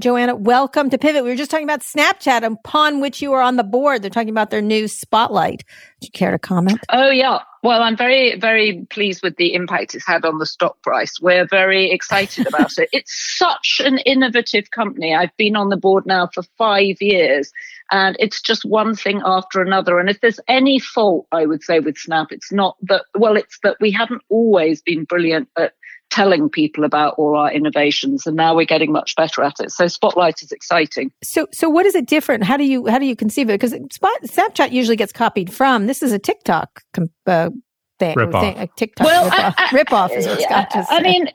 Joanna, welcome to Pivot. We were just talking about Snapchat, upon which you are on the board. They're talking about their new spotlight. Do you care to comment? Oh, yeah. Well, I'm very, very pleased with the impact it's had on the stock price. We're very excited about it. It's such an innovative company. I've been on the board now for five years, and it's just one thing after another. And if there's any fault, I would say with Snap, it's not that, well, it's that we haven't always been brilliant at telling people about all our innovations and now we're getting much better at it. So spotlight is exciting. So so what is it different? How do you how do you conceive it? Because snapchat usually gets copied from this is a tiktok uh, thing, rip thing off. a TikTok well, rip, off. I, I, rip off is what Scott just I mean,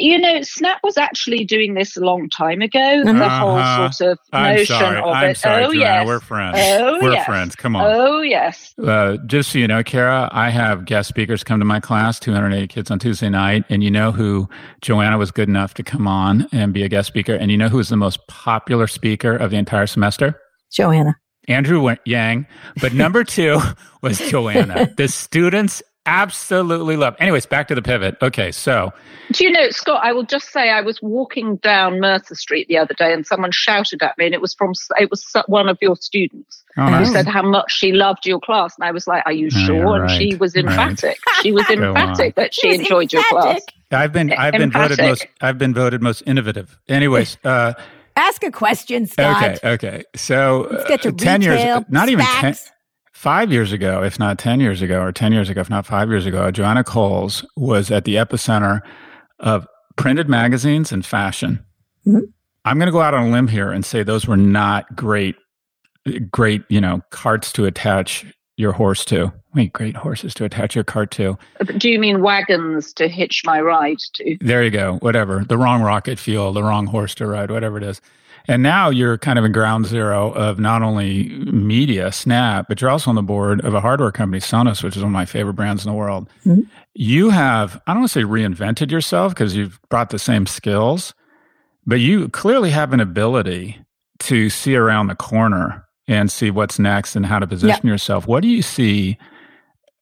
you know, Snap was actually doing this a long time ago. Uh-huh. The whole sort of I'm notion sorry. of I'm it. sorry, oh Joanna. yes, We're friends. Oh, We're yes. friends. Come on. Oh yes. Uh, just so you know, Kara, I have guest speakers come to my class, 280 kids on Tuesday night. And you know who Joanna was good enough to come on and be a guest speaker. And you know who was the most popular speaker of the entire semester? Joanna. Andrew Yang. But number two was Joanna. the students absolutely love. Anyways, back to the pivot. Okay, so Do you know, Scott? I will just say I was walking down Mercer Street the other day, and someone shouted at me, and it was from it was one of your students oh, who nice. said how much she loved your class, and I was like, "Are you Oh, sure?" you're And she right. was Right. emphatic. She was emphatic that she She's enjoyed your class. I've been I've been voted most I've been voted most innovative. Anyways, uh, Ask a question, Scott. okay, okay. So Let's get to uh, ten years, retail, not even ten, SPACs. Five years ago, if not 10 years ago, or 10 years ago, if not five years ago, Joanna Coles was at the epicenter of printed magazines and fashion. Mhm. I'm going to go out on a limb here and say those were not great, great, you know, carts to attach your horse to. Wait, great horses to attach your cart to. Do you mean wagons to hitch my ride to? There you go. Whatever. The wrong rocket fuel, the wrong horse to ride, whatever it is. And now you're kind of in ground zero of not only media, Snap, but you're also on the board of a hardware company, Sonos, which is one of my favorite brands in the world. Mhm. You have, I don't want to say reinvented yourself because you've brought the same skills, but you clearly have an ability to see around the corner and see what's next and how to position yourself. What do you see?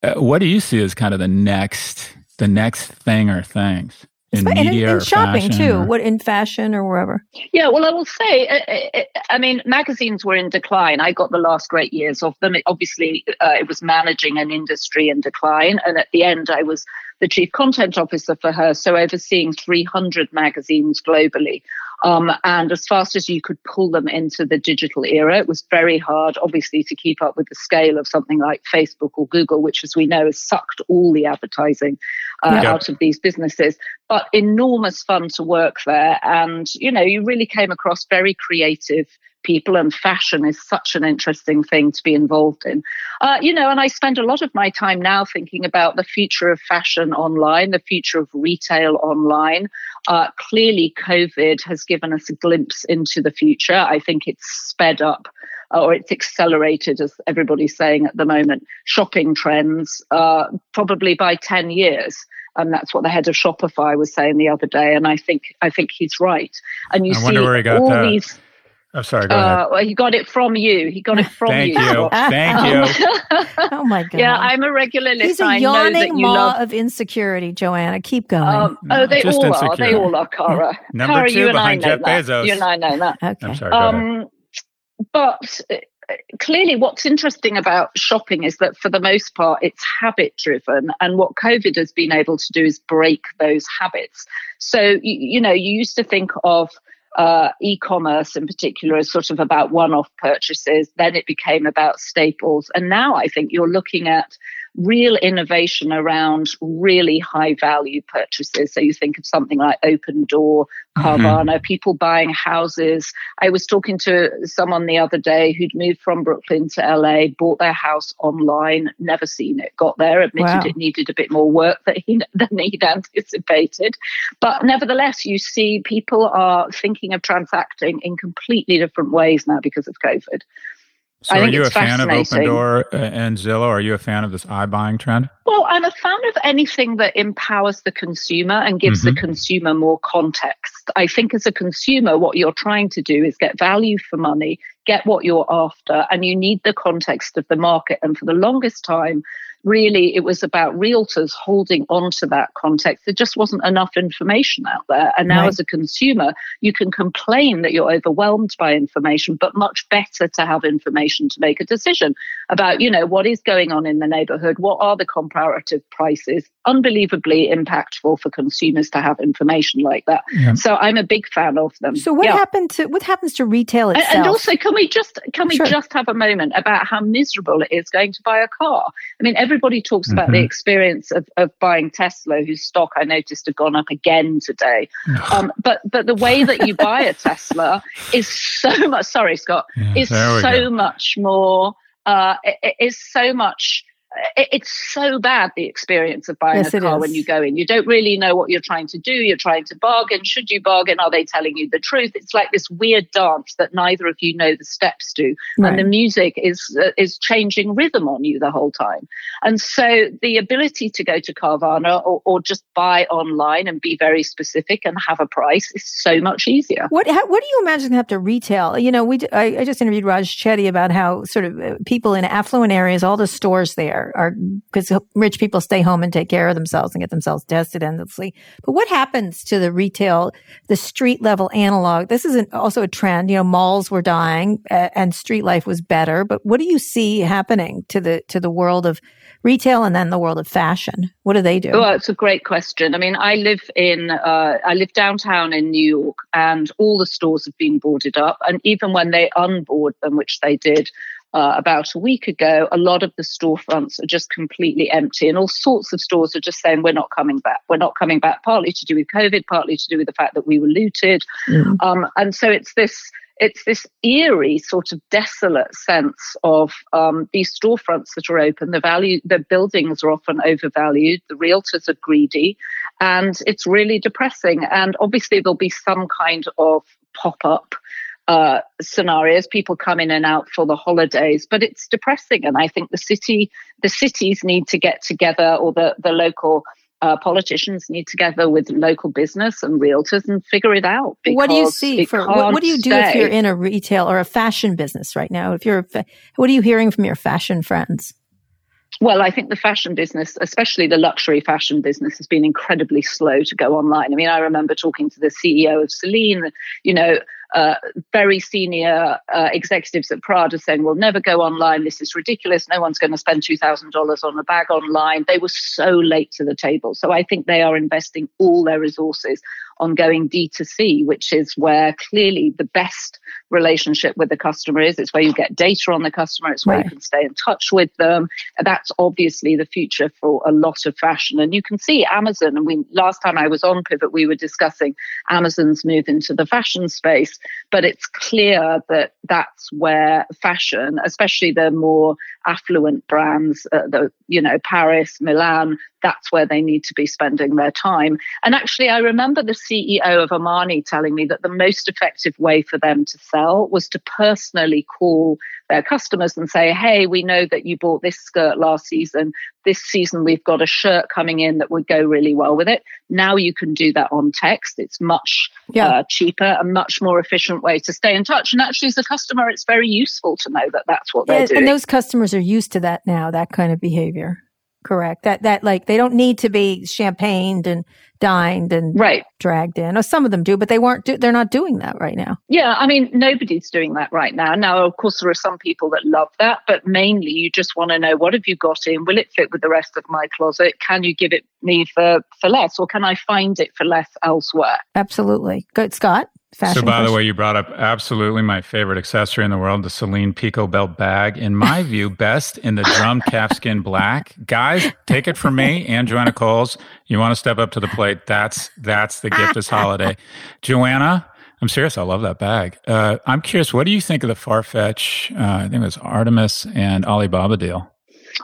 Uh, what do you see as kind of the next, the next thing or things in and in, media in or shopping too. or- What in fashion or wherever. Yeah, well, I will say, uh, uh, I mean, magazines were in decline. I got the last great years of them. It, obviously, uh, it was managing an industry in decline. And at the end, I was the chief content officer for Hearst, so overseeing 300 magazines globally. Um, and as fast as you could pull them into the digital era, it was very hard, obviously, to keep up with the scale of something like Facebook or Google, which, as we know, has sucked all the advertising uh, Yeah. out of these businesses. But enormous fun to work there. And, you know, you really came across very creative people, and fashion is such an interesting thing to be involved in. Uh, you know, and I spend a lot of my time now thinking about the future of fashion online, the future of retail online. Uh, clearly, COVID has given us a glimpse into the future. I think it's sped up uh, or it's accelerated, as everybody's saying at the moment, shopping trends uh, probably by 10 years. And that's what the head of Shopify was saying the other day. And I think I think he's right. And you I see wonder where he got all that. these. I'm oh, sorry. Go ahead. Uh, well, he got it from you. He got it from Thank you. you. Thank you. Oh my god. yeah, I'm a regular He's listener. a I know that yawning you maw love. of insecurity, Joanna. Keep going. Um, No, oh, they just all are. They all are, Kara. Number Kara, two you and I behind know Jeff that. Bezos. You and I know that. okay. I'm sorry. Go ahead. Um, but uh, clearly, what's interesting about shopping is that for the most part, it's habit driven. And what COVID has been able to do is break those habits. So, you, you know, you used to think of uh, e-commerce in particular as sort of about one-off purchases. Then it became about staples, and now I think you're looking at real innovation around really high value purchases. So you think of something like Opendoor, mm-hmm. Carvana, people buying houses. I was talking to someone the other day who'd moved from Brooklyn to LA, bought their house online, never seen it, got there, admitted Wow. it needed a bit more work that he, than he'd anticipated. But nevertheless, you see people are thinking of transacting in completely different ways now because of COVID. So, are you a fan of Open. Door and Zillow? Are you a fan of this iBuying trend? Well, I'm a fan of anything that empowers the consumer and gives the mm-hmm. consumer more context. I think as a consumer, what you're trying to do is get value for money, get what you're after, and you need the context of the market. And for the longest time, really it was about realtors holding on to that context. There just wasn't enough information out there. And now, right. as a consumer, you can complain that you're overwhelmed by information, but much better to have information to make a decision about, you know, what is going on in the neighborhood, what are the comparative prices. Unbelievably impactful for consumers to have information like that. Yeah. So I'm a big fan of them. So what yeah. happened to what happens to retail itself? And, and also, can we just can we sure. just have a moment about how miserable it is going to buy a car? I mean, everybody talks mm-hmm. about the mm-hmm. experience of, of buying Tesla, whose stock I noticed had gone up again today. um, but but the way that you buy a Tesla is so much. Sorry, Scott, yeah, is so go. much more. Uh, it, it is so much it's so bad the experience of buying yes, a car when you go in. You don't really know what you're trying to do. You're trying to bargain. Should you bargain? Are they telling you the truth? It's like this weird dance that neither of you know the steps to, right. and the music is uh, is changing rhythm on you the whole time. And so the ability to go to Carvana or, or just buy online and be very specific and have a price is so much easier. What how, what do you imagine have to retail? You know, we I, I just interviewed Raj Chetty about how sort of uh, people in affluent areas, all the stores there because rich people stay home and take care of themselves and get themselves tested endlessly. But what happens to the retail, the street level analog? This is an, also a trend. You know, malls were dying uh, and street life was better. But what do you see happening to the to the world of retail and then the world of fashion? What do they do? Well, it's a great question. I mean, I live in uh, I live downtown in New York, and all the stores have been boarded up. And even when they unboard them, which they did, uh, about a week ago, a lot of the storefronts are just completely empty, and all sorts of stores are just saying, We're not coming back. We're not coming back, partly to do with COVID, partly to do with the fact that we were looted. Mm. Um, and so it's this. It's this eerie, sort of desolate sense of um, these storefronts that are open. The value, the buildings are often overvalued. The realtors are greedy, and it's really depressing. And obviously, there'll be some kind of pop up uh, scenarios. People come in and out for the holidays, but it's depressing. And I think the city, the cities need to get together, or the the local uh, politicians need to together with local business and realtors and figure it out. What do you see for what, what, do you do stay. if you're in a retail or a fashion business right now? If you're, what are you hearing from your fashion friends? Well, I think the fashion business, especially the luxury fashion business, has been incredibly slow to go online. I mean, I remember talking to the CEO of Celine, you know, uh, very senior uh, executives at Prada saying, we'll never go online. This is ridiculous. No one's going to spend $2,000 on a bag online. They were so late to the table. So I think they are investing all their resources on going D2C, which is where clearly the best relationship with the customer is. It's where you get data on the customer, it's where right. you can stay in touch with them. That's obviously the future for a lot of fashion. And you can see Amazon, and we last time I was on Pivot, we were discussing Amazon's move into the fashion space, but it's clear that that's where fashion, especially the more affluent brands, uh, the you know Paris, Milan, that's where they need to be spending their time. And actually, I remember the CEO of Armani telling me that the most effective way for them to sell was to personally call their customers and say, Hey, we know that you bought this skirt last season. This season, we've got a shirt coming in that would go really well with it. Now you can do that on text. It's much yeah. uh, cheaper, and much more efficient way to stay in touch. And actually, as a customer, it's very useful to know that that's what yeah, they're doing. And those customers are used to that now, that kind of behavior. Correct. That that like they don't need to be champagned and dined and right. dragged in. Or some of them do, but they weren't. Do, they're not doing that right now. Yeah, I mean nobody's doing that right now. Now, of course, there are some people that love that, but mainly you just want to know what have you got in? Will it fit with the rest of my closet? Can you give it me for for less, or can I find it for less elsewhere? Absolutely. Good, Scott. Fashion so, by the way, you brought up absolutely my favorite accessory in the world, the Celine Pico Belt bag. In my view, best in the drum calfskin black. Guys, take it from me and Joanna Coles. You want to step up to the plate? That's that's the gift this holiday. Joanna, I'm serious. I love that bag. Uh, I'm curious. What do you think of the Farfetch? Uh, I think it was Artemis and Alibaba deal.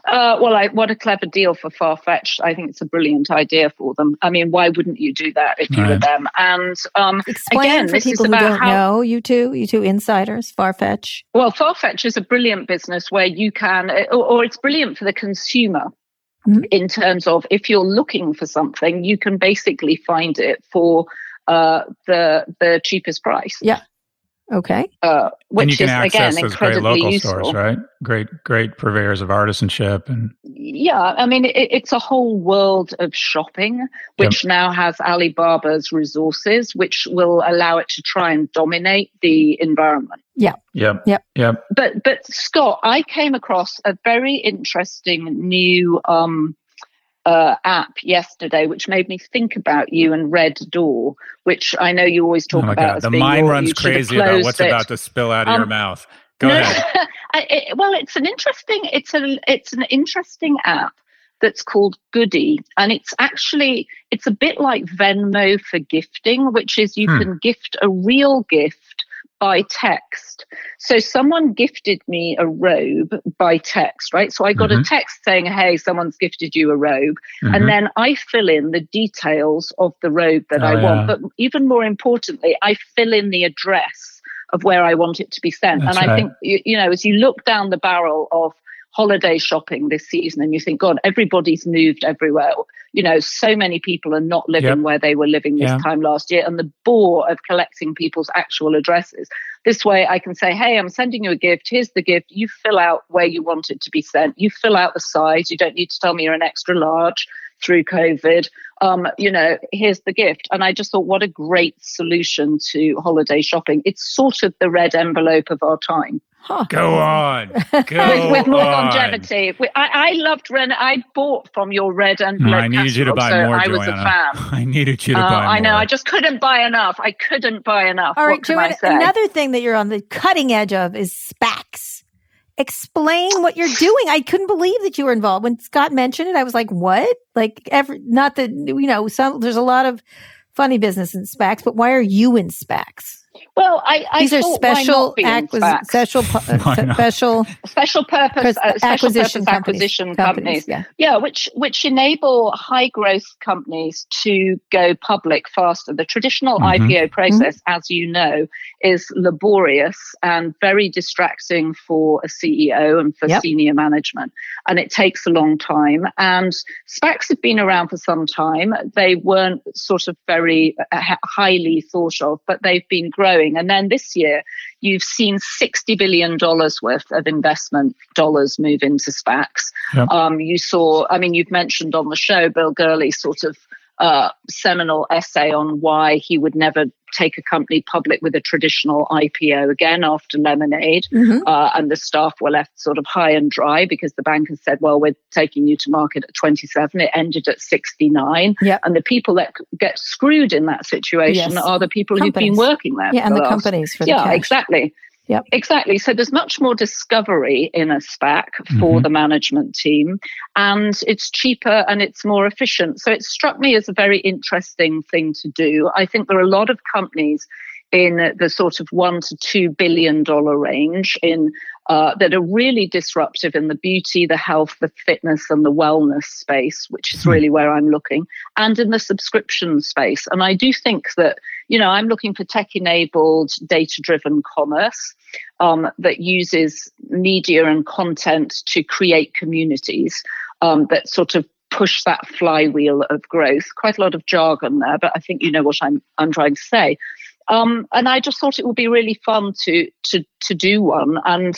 Uh, well, I, what a clever deal for Farfetch. I think it's a brilliant idea for them. I mean, why wouldn't you do that if you right. were them? And um, Explain again, for people who don't how, know, you two, you two insiders, Farfetch. Well, Farfetch is a brilliant business where you can, or, or it's brilliant for the consumer. Mm-hmm. In terms of if you're looking for something, you can basically find it for uh, the the cheapest price. Yeah, Okay. Uh, which and you can is access again those great incredibly local useful. stores, right? Great, great purveyors of artisanship and Yeah, I mean, it, it's a whole world of shopping, which now has Alibaba's resources, which will allow it to try and dominate the environment. Yeah. Yeah. Yeah. yep. But, but Scott, I came across a very interesting new um, uh, app yesterday, which made me think about you and Red Door, which I know you always Oh talk my about. god, the mind your- runs you crazy about what's it. about to spill out of your Um, mouth. Go No, ahead. I, it, well, it's an interesting. It's a. It's an interesting app that's called Goody, and it's actually it's a bit like Venmo for gifting, which is you Hmm. can gift a real gift by text. So someone gifted me a robe by text, right? So I got a Mhm. text saying, "Hey, someone's gifted you a robe," Mhm. and then I fill in the details of the robe that Oh, I yeah. want. But even more importantly, I fill in the address of where I want it to be sent. That's and I right. think, you, you know, as you look down the barrel of holiday shopping this season and you think, God, everybody's moved everywhere. You know, so many people are not living Yep. where they were living this Yeah. time last year. And the bore of collecting people's actual addresses. This way I can say, hey, I'm sending you a gift. Here's the gift. You fill out where you want it to be sent. You fill out the size. You don't need to tell me you're an extra large through COVID. Um, you know, here's the gift. And I just thought, what a great solution to holiday shopping. It's sort of the red envelope of our time. Huh. Go on. Go With, with more on. longevity. I, I loved Ren. I bought from your red envelope. I needed you to buy so more, I was a fan. I needed you to Uh, buy more. I know. I just couldn't buy enough. I couldn't buy enough. All right, what can I Joanna, another thing that you're on the cutting edge of is SPACs. Explain what you're doing. I couldn't believe that you were involved. When Scott mentioned it, I was like, what? Like, every, not that, you know, some, there's a lot of funny business in SPACs, but why are you in SPACs? Well, I, I These are special not be in acquis- special, pu- special special purpose, uh, special acquisition purpose companies, acquisition companies. Yeah. Yeah, which which enable high growth companies to go public faster. The traditional Mhm. IPO process, as you know, is laborious and very distracting for a CEO and for Yep. senior management, and it takes a long time. And SPACs have been around for some time. They weren't sort of very uh, highly thought of, but they've been growing. And then this year, you've seen $60 billion worth of investment dollars move into SPACs. Yep. Um, you saw, I mean, you've mentioned on the show Bill Gurley sort of uh, seminal essay on why he would never take a company public with a traditional IPO again after Lemonade. Mhm. Uh, and the staff were left sort of high and dry because the bankers said, well, we're taking you to market at 27. It ended at 69. Yep. And the people that get screwed in that situation Yes. are the people who've been working there. Yeah, for and the last companies for the yeah, exactly. Yep. Exactly. So there's much more discovery in a SPAC for Mhm. the management team, and it's cheaper and it's more efficient. So it struck me as a very interesting thing to do. I think there are a lot of companies in the sort of one to two billion dollar range in uh, that are really disruptive in the beauty, the health, the fitness, and the wellness space, which is Hmm. really where I'm looking, and in the subscription space. And I do think that you know I'm looking for tech-enabled, data-driven commerce um, that uses media and content to create communities um, that sort of push that flywheel of growth. Quite a lot of jargon there, but I think you know what I'm I'm trying to say. Um, and I just thought it would be really fun to to to do one. And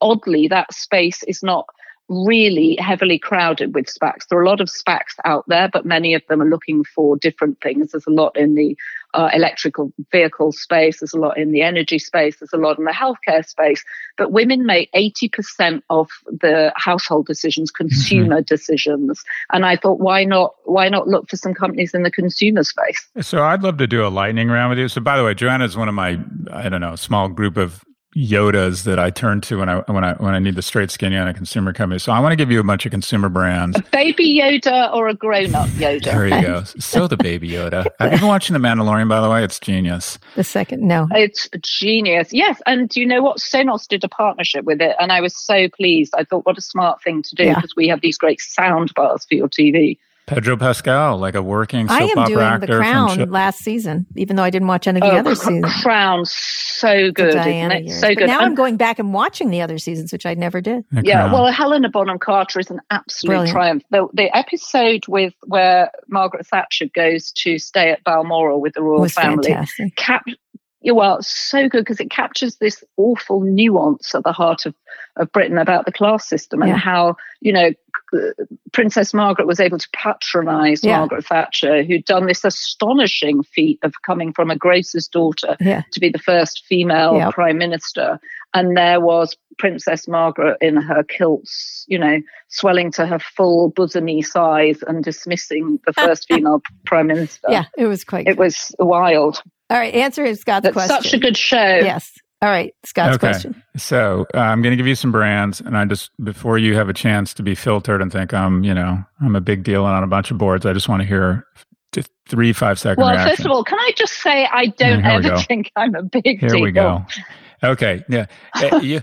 oddly, that space is not really heavily crowded with SPACs. There are a lot of SPACs out there, but many of them are looking for different things. There's a lot in the uh, electrical vehicle space. There's a lot in the energy space. There's a lot in the healthcare space. But women make 80% of the household decisions, consumer decisions. And I thought, why not? Why not look for some companies in the consumer space? So I'd love to do a lightning round with you. So by the way, Joanna is one of my I don't know small group of Yodas that I turn to when I when I when I need the straight skinny on a consumer company. So I want to give you a bunch of consumer brands. A baby Yoda or a grown-up Yoda? There you go. So the baby Yoda. Have you been watching The Mandalorian? By the way, it's genius. The second, no. It's genius. Yes. And do you know what? Sonos did a partnership with it. And I was so pleased. I thought, what a smart thing to do Yeah. because we have these great sound bars for your TV. Pedro Pascal, like a working soap I am opera doing actor The Crown Chi- last season, even though I didn't watch any of the Oh, other Cr- seasons. Crown, so the good, isn't Diana it? years. So But good. now And- I'm going back and watching the other seasons, which I never did. Yeah, well, Helena Bonham Carter is an absolute Brilliant. triumph. The, the episode with where Margaret Thatcher goes to stay at Balmoral with the royal was family, cap, Yeah, well, so good because it captures this awful nuance at the heart of, of Britain about the class system and Yeah. how, you know, Princess Margaret was able to patronize Yeah. Margaret Thatcher, who'd done this astonishing feat of coming from a grocer's daughter Yeah. to be the first female prime minister. And there was Princess Margaret in her kilts, you know, swelling to her full bosomy size and dismissing the first female prime minister. Yeah, it was quite. It was wild. All right, answer is Scott's That's question. such a good show. Yes. All right, Scott's Okay. question. So uh, I'm going to give you some brands, and I just before you have a chance to be filtered and think I'm, you know, I'm a big deal and on a bunch of boards. I just want to hear t- three five second Well, reaction. first of all, can I just say I don't ever think I'm a big Here deal. we go. Okay, yeah. Uh, you,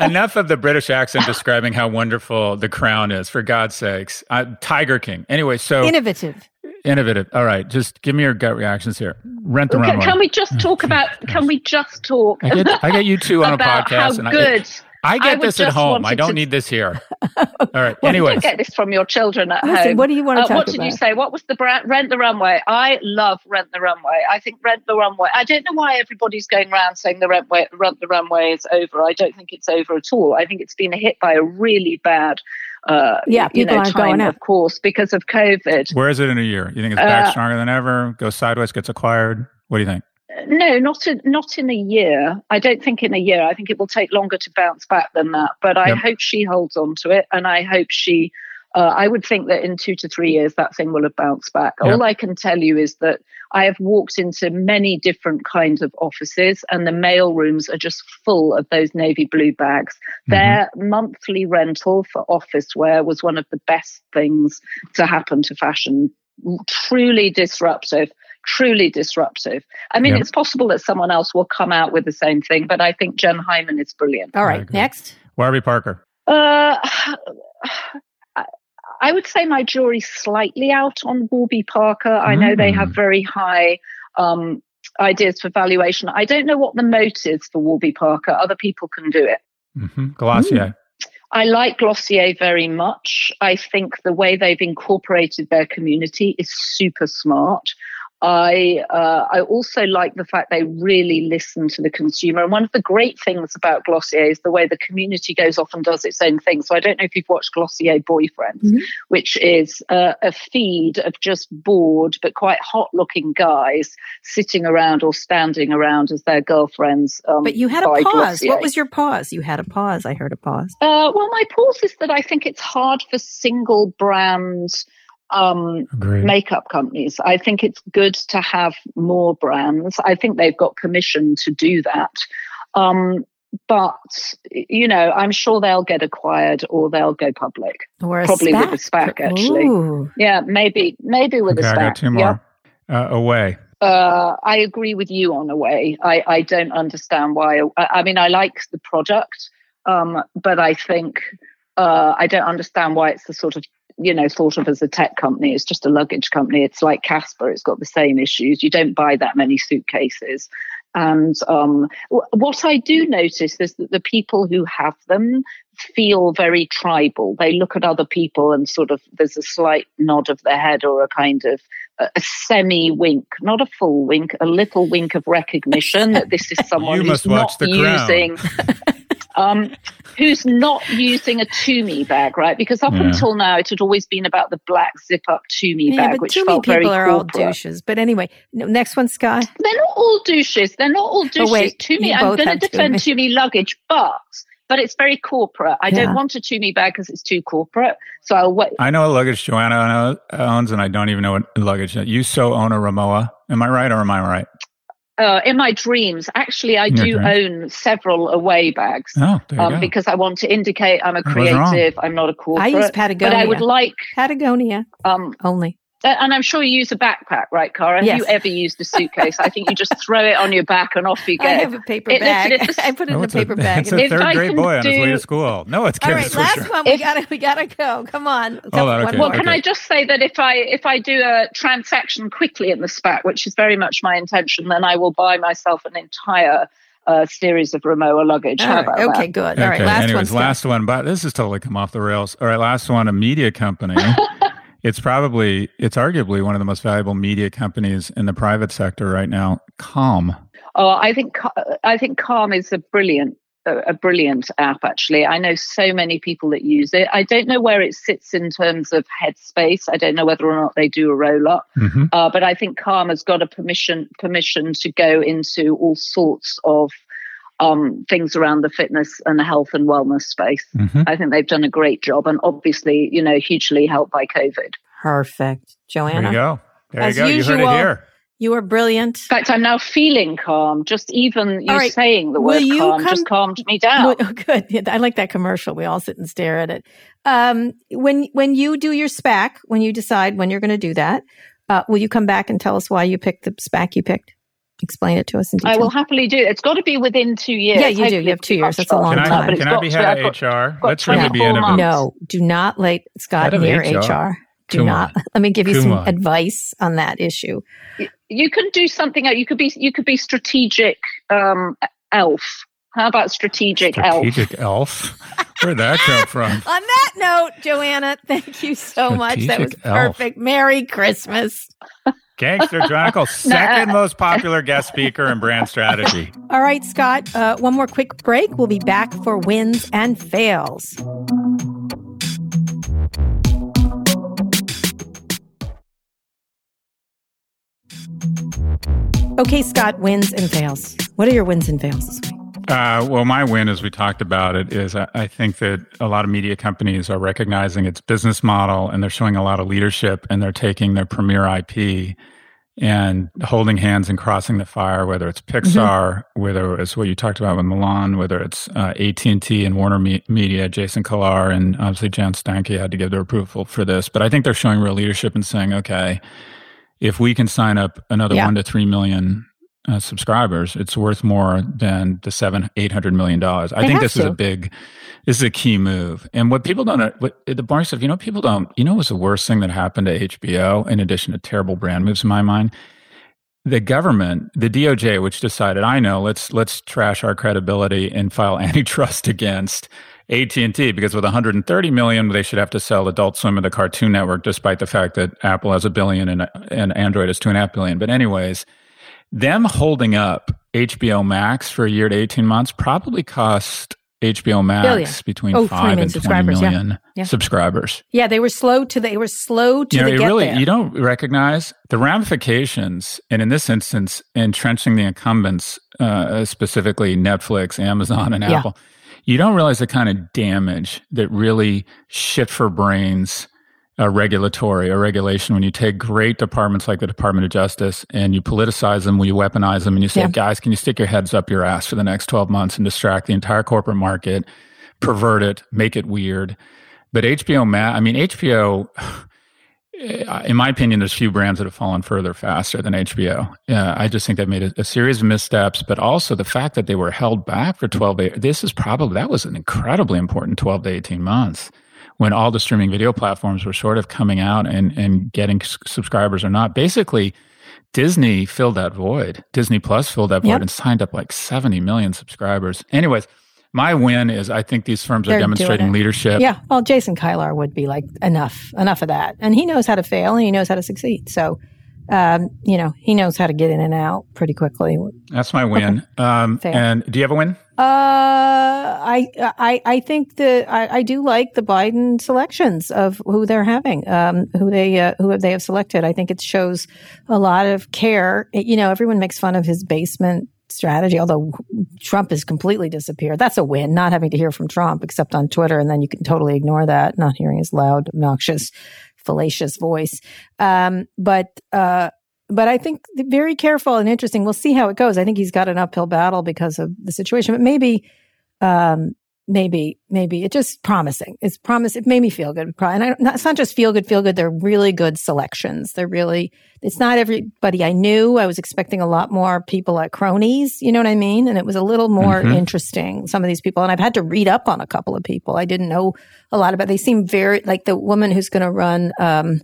enough of the British accent describing how wonderful the crown is. For God's sakes, uh, Tiger King. Anyway, so Innovative. innovative. All right, just give me your gut reactions here. Rent the runway. can we just talk about? Can we just talk I get, I get you two on a podcast, how and I, good? I I get would this at home. I don't to- need this here. All right. Well, you get this from your children at Listen, home. what do you want to Uh, talk what did about? you say? What was the brand? Rent the Runway. I love Rent the Runway. I think Rent the Runway. I don't know why everybody's going around saying the Rent, way, Rent the Runway is over. I don't think it's over at all. I think it's been hit by a really bad, uh, Yeah, you know, aren't time, going out. of course, because of COVID. where is it in a year? You think it's back Uh, stronger than ever? Goes sideways, gets acquired? What do you think? No, not in, not in a year. I don't think in a year. I think it will take longer to bounce back than that. But I Yep. hope she holds on to it, and I hope she. Uh, I would think that in two to three years, that thing will have bounced back. Yep. All I can tell you is that I have walked into many different kinds of offices, and the mail rooms are just full of those navy blue bags. Mm-hmm. Their monthly rental for office wear was one of the best things to happen to fashion. Truly disruptive truly disruptive. I mean, Yep. it's possible that someone else will come out with the same thing, but I think Jen Hyman is brilliant. All I right, agree. next. Warby Parker. Uh, I- I would say my jury's slightly out on Warby Parker. I know they have Mm. very high um, ideas for valuation. I don't know what the moat is for Warby Parker. Other people can do it. hmm Glossier. I like Glossier very much. I think the way they've incorporated their community is super smart. I uh, I also like the fact they really listen to the consumer. And one of the great things about Glossier is the way the community goes off and does its own thing. So I don't know if you've watched Glossier Boyfriends, Mhm. which is uh, a feed of just bored but quite hot-looking guys sitting around or standing around as their girlfriends. Um, But you had a pause. Glossier. What was your pause? You had a pause. I heard a pause. Uh, well, my pause is that I think it's hard for single brand um, Agreed. makeup companies. I think it's good to have more brands. I think they've got permission to do that. Um, but, you know, I'm sure they'll get acquired or they'll go public. Or a Probably SPAC. with a SPAC, actually. Ooh. Yeah, maybe, maybe with okay, a I SPAC. got two Yep. more. Uh, away. Uh, I agree with you on a way. I, I don't understand why. I, I mean, I like the product, um, but I think uh, I don't understand why it's the sort of you know thought of as a tech company. It's just a luggage company. It's like Casper. It's got the same issues. You don't buy that many suitcases. And um, what I do notice is that the people who have them feel very tribal. They look at other people and sort of there's a slight nod of their head or a kind of a, a semi wink, not a full wink, a little wink of recognition that this is someone You who's must watch not The Crown. using. Um, who's not using a Tumi bag, right? Because up Yeah. until now, it had always been about the black zip-up Tumi Yeah, bag, but which too many felt very people are all corporate. douches. But anyway, no, next one, Sky. They're not all douches. They're not all douches. Oh, wait, Tumi, I'm going to have defend Tumi luggage, but but it's very corporate. I Yeah. don't want a Tumi bag because it's too corporate. So I'll wait. I know what luggage Joanna owns, and I don't even know what luggage. You so own a Rimowa. Am I right or am I right? Uh, in my dreams, actually, I In your do own several away bags. Oh, Um, because I want to indicate I'm a creative. I'm not a corporate. I use Patagonia, but I would like, Patagonia um, only. Uh, and I'm sure you use a backpack, right, Kara? Have Yes. you ever used a suitcase? I think you just throw it on your back and off you go. I have a paper It- bag. listen, it's a- I put it Oh, in a it's paper bag. It's a third grade can boy on his way to school. No, it's All kids right, for last one. We If- gotta we gotta go. Come on. Hold on, okay. more. Well, can Okay. I just say that if I if I do a transaction quickly in the SPAC, which is very much my intention, then I will buy myself an entire uh, series of Rimowa luggage. All How about okay, that? good. All right, Okay, last anyways, one. Scott. last one, but this has totally come off the rails. All right, last one, a media company. it's probably, it's arguably one of the most valuable media companies in the private sector right now. Calm. Oh, I think I think Calm is a brilliant a, brilliant app actually i know so many people that use it i don't know where it sits in terms of headspace i don't know whether or not they do a roll up mm-hmm. uh, but i think calm has got a permission permission to go into all sorts of um, things around the fitness and the health and wellness space mm-hmm. i think they've done a great job and obviously you know hugely helped by covid perfect joanna there you go there you go usual, you heard it here you are brilliant. In fact, I'm now feeling calm. Just even you right. saying the word calm come, just calmed me down. Oh, good. I like that commercial. We all sit and stare at it. Um, when when you do your SPAC, when you decide when you're going to do that, uh, will you come back and tell us why you picked the SPAC you picked? Explain it to us in detail. I will happily do. It. It's got to be within two years. Yeah, you Hopefully do. You have two years. That's a long can time. I, can I be head of HR? Let's really be innovative. No, do not let Scott hear HR. HR. Do Come not. On. Let me give you Come some on. advice on that issue you can do something you could be you could be strategic um, elf how about strategic, strategic elf? elf? Where'd that come from? On that note, Joanna, thank you so strategic much. That was perfect. Merry Christmas. Gangster Chronicle, second most popular guest speaker in brand strategy. All right, Scott, uh, one more quick break. We'll be back for wins and fails. Okay, Scott, wins and fails. What are your wins and fails this week? Uh, well, my win, as we talked about it, is I, I, think that a lot of media companies are recognizing its business model and they're showing a lot of leadership and they're taking their premier IP and holding hands and crossing the fire, whether it's Pixar, mm-hmm. whether it's what you talked about with Milan, whether it's uh, AT&T and Warner Me- Media, Jason Kilar, and obviously John Stankey had to give their approval for this. But I think they're showing real leadership and saying, okay, if we can sign up another yeah. one to three million uh, subscribers, it's worth more than the seven, eight hundred million dollars. I think this to. is a big, this is a key move. And what people don't, what the bar stuff, you know, people don't, you know, was the worst thing that happened to HBO in addition to terrible brand moves in my mind. The government, the DOJ, which decided, I know, let's let's trash our credibility and file antitrust against AT&T because with 130 million they should have to sell Adult Swim and the Cartoon Network despite the fact that Apple has a billion and, and Android has two and a half billion. But anyways, them holding up HBO Max for a year to 18 months probably cost HBO Max billion. between oh, five and 20 million yeah. Yeah. subscribers. Yeah, they were slow to they were slow to you know, you really there. you don't recognize the ramifications, and in this instance, entrenching the incumbents, uh, specifically Netflix, Amazon, and Apple. yeah. Apple you don't realize the kind of damage that really shit for brains uh, regulatory or regulation when you take great departments like the Department of Justice and you politicize them, when you weaponize them, and you say, yeah. guys, can you stick your heads up your ass for the next 12 months and distract the entire corporate market, pervert it, make it weird. But HBO, Max, I mean, HBO in my opinion, there's few brands that have fallen further faster than HBO. Uh, I just think they've made a, a, series of missteps, but also the fact that they were held back for 12, this is probably, that was an incredibly important 12 to 18 months when all the streaming video platforms were sort of coming out and, and getting s- subscribers or not. Basically, Disney filled that void. Disney Plus filled that void yep. and signed up like 70 million subscribers. Anyways, my win is I think these firms They're are demonstrating leadership. Yeah. Well, Jason Kilar would be like, enough, enough of that. And he knows how to fail and he knows how to succeed. So, um, you know, he knows how to get in and out pretty quickly. That's my win. Okay. Um, and do you have a win? Uh, I, I, I think that I, I do like the Biden selections of who they're having, um, who they, uh, who they have selected. I think it shows a lot of care. It, you know, everyone makes fun of his basement strategy, although Trump has completely disappeared. That's a win, not having to hear from Trump except on Twitter. And then you can totally ignore that, not hearing his loud, obnoxious, fallacious voice. Um, but, uh, but I think very careful and interesting. We'll see how it goes. I think he's got an uphill battle because of the situation, but maybe, um, maybe, maybe it just promising. It's promise. It made me feel good. And I, it's not just feel good, feel good. They're really good selections. They're really, it's not everybody I knew. I was expecting a lot more people like cronies. You know what I mean? And it was a little more mm-hmm. interesting. Some of these people, and I've had to read up on a couple of people. I didn't know a lot about, they seem very, like the woman who's going to run, um,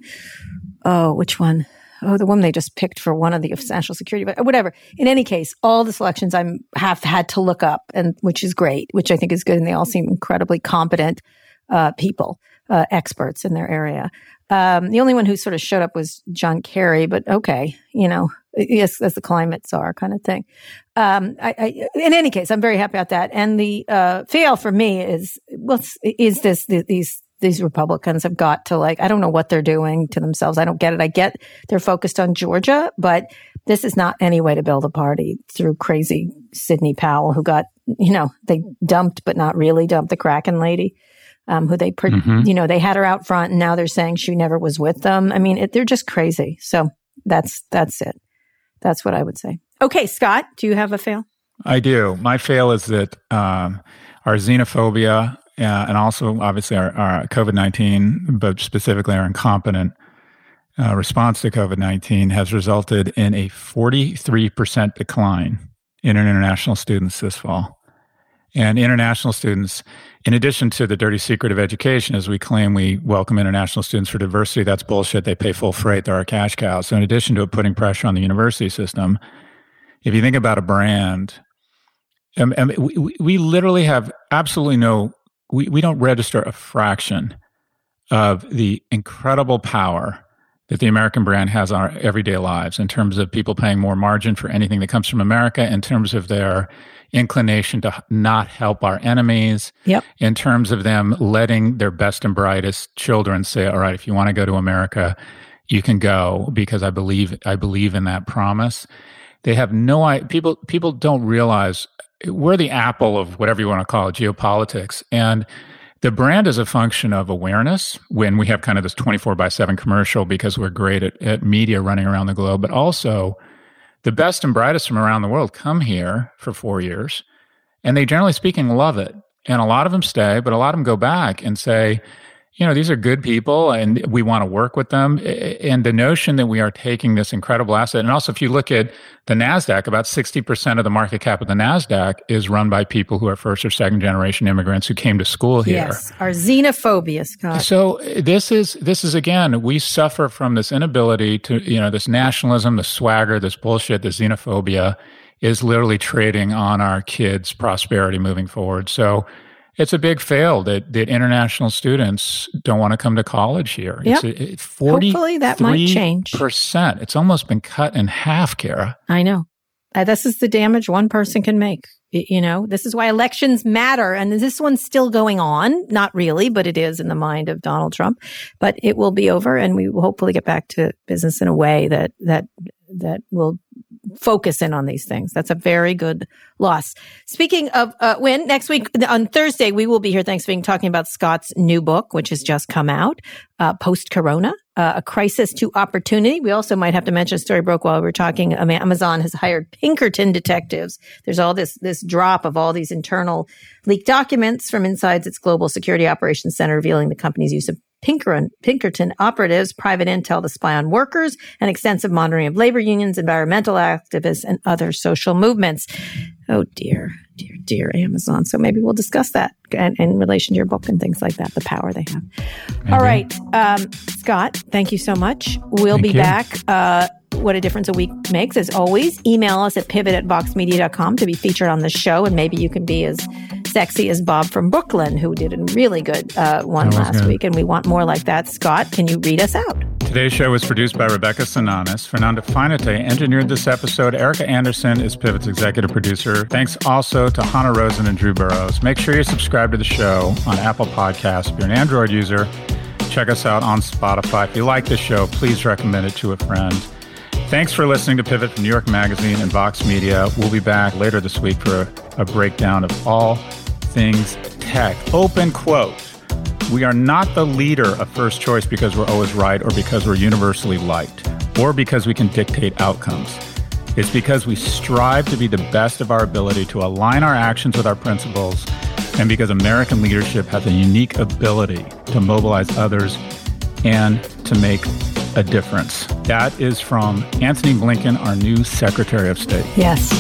oh, which one? Oh, the woman they just picked for one of the national security, but whatever. In any case, all the selections I'm have had to look up and which is great, which I think is good. And they all seem incredibly competent, uh, people. uh, experts in their area. Um, the only one who sort of showed up was John Kerry, but okay, you know, yes, as the climate czar kind of thing. Um, I, I, in any case, I'm very happy about that. And the uh, fail for me is well, is this the, these these Republicans have got to like I don't know what they're doing to themselves. I don't get it. I get they're focused on Georgia, but this is not any way to build a party through crazy Sidney Powell, who got you know they dumped but not really dumped the Kraken lady um, who they, mm-hmm. you know, they had her out front and now they're saying she never was with them. I mean, it, they're just crazy. So that's, that's it. That's what I would say. Okay, Scott, do you have a fail? I do. My fail is that um, our xenophobia uh, and also obviously our, our COVID 19, but specifically our incompetent uh, response to COVID 19 has resulted in a 43% decline in international students this fall. And international students, in addition to the dirty secret of education, as we claim we welcome international students for diversity, that's bullshit. They pay full freight. They're our cash cows. So in addition to putting pressure on the university system, if you think about a brand, I mean, we, we literally have absolutely no, we, we don't register a fraction of the incredible power that the American brand has on our everyday lives in terms of people paying more margin for anything that comes from America, in terms of their inclination to not help our enemies. Yep. In terms of them letting their best and brightest children say, all right, if you want to go to America, you can go because I believe, I believe in that promise. They have no idea. People, people don't realize we're the apple of whatever you want to call it, geopolitics. And the brand is a function of awareness when we have kind of this 24 by 7 commercial because we're great at, at media running around the globe, but also the best and brightest from around the world come here for four years, and they generally speaking love it. And a lot of them stay, but a lot of them go back and say, you know, these are good people and we want to work with them. And the notion that we are taking this incredible asset, and also if you look at the NASDAQ, about 60% of the market cap of the NASDAQ is run by people who are first or second generation immigrants who came to school here. Yes, our xenophobia, Scott. So this is, this is again, we suffer from this inability to, you know, this nationalism, the swagger, this bullshit, this xenophobia is literally trading on our kids' prosperity moving forward. So, it's a big fail that, that international students don't want to come to college here. Yep. It's 40 Hopefully that might change. Percent. It's almost been cut in half, Kara. I know. Uh, this is the damage one person can make. You know, this is why elections matter. And this one's still going on. Not really, but it is in the mind of Donald Trump. But it will be over and we will hopefully get back to business in a way that, that, that will focus in on these things. That's a very good loss. Speaking of uh, when next week on Thursday we will be here Thanksgiving talking about Scott's new book, which has just come out, uh, post Corona, uh, a crisis to opportunity. We also might have to mention a story broke while we were talking. Amazon has hired Pinkerton detectives. There's all this this drop of all these internal leaked documents from inside its global security operations center revealing the company's use of Pinkerton, Pinkerton operatives, private intel to spy on workers, and extensive monitoring of labor unions, environmental activists, and other social movements. Oh dear, dear, dear Amazon. So maybe we'll discuss that in, in relation to your book and things like that, the power they have. All right. Um, Scott, thank you so much. We'll thank be you. back. Uh, what a difference a week makes. As always, email us at pivot at voxmedia.com to be featured on the show. And maybe you can be as sexy as Bob from Brooklyn, who did a really good uh, one last good. week. And we want more like that. Scott, can you read us out? Today's show was produced by Rebecca Sananes. Fernanda Finite engineered this episode. Erica Anderson is Pivot's executive producer. Thanks also to Hanna Rosin and Drew Burrows. Make sure you subscribe to the show on Apple Podcasts. If you're an Android user, check us out on Spotify. If you like the show, please recommend it to a friend. Thanks for listening to Pivot from New York Magazine and Vox Media. We'll be back later this week for a, a breakdown of all things tech. Open quote. We are not the leader of first choice because we're always right or because we're universally liked or because we can dictate outcomes. It's because we strive to be the best of our ability to align our actions with our principles and because American leadership has a unique ability to mobilize others and to make a difference. That is from Antony Blinken, our new Secretary of State. Yes.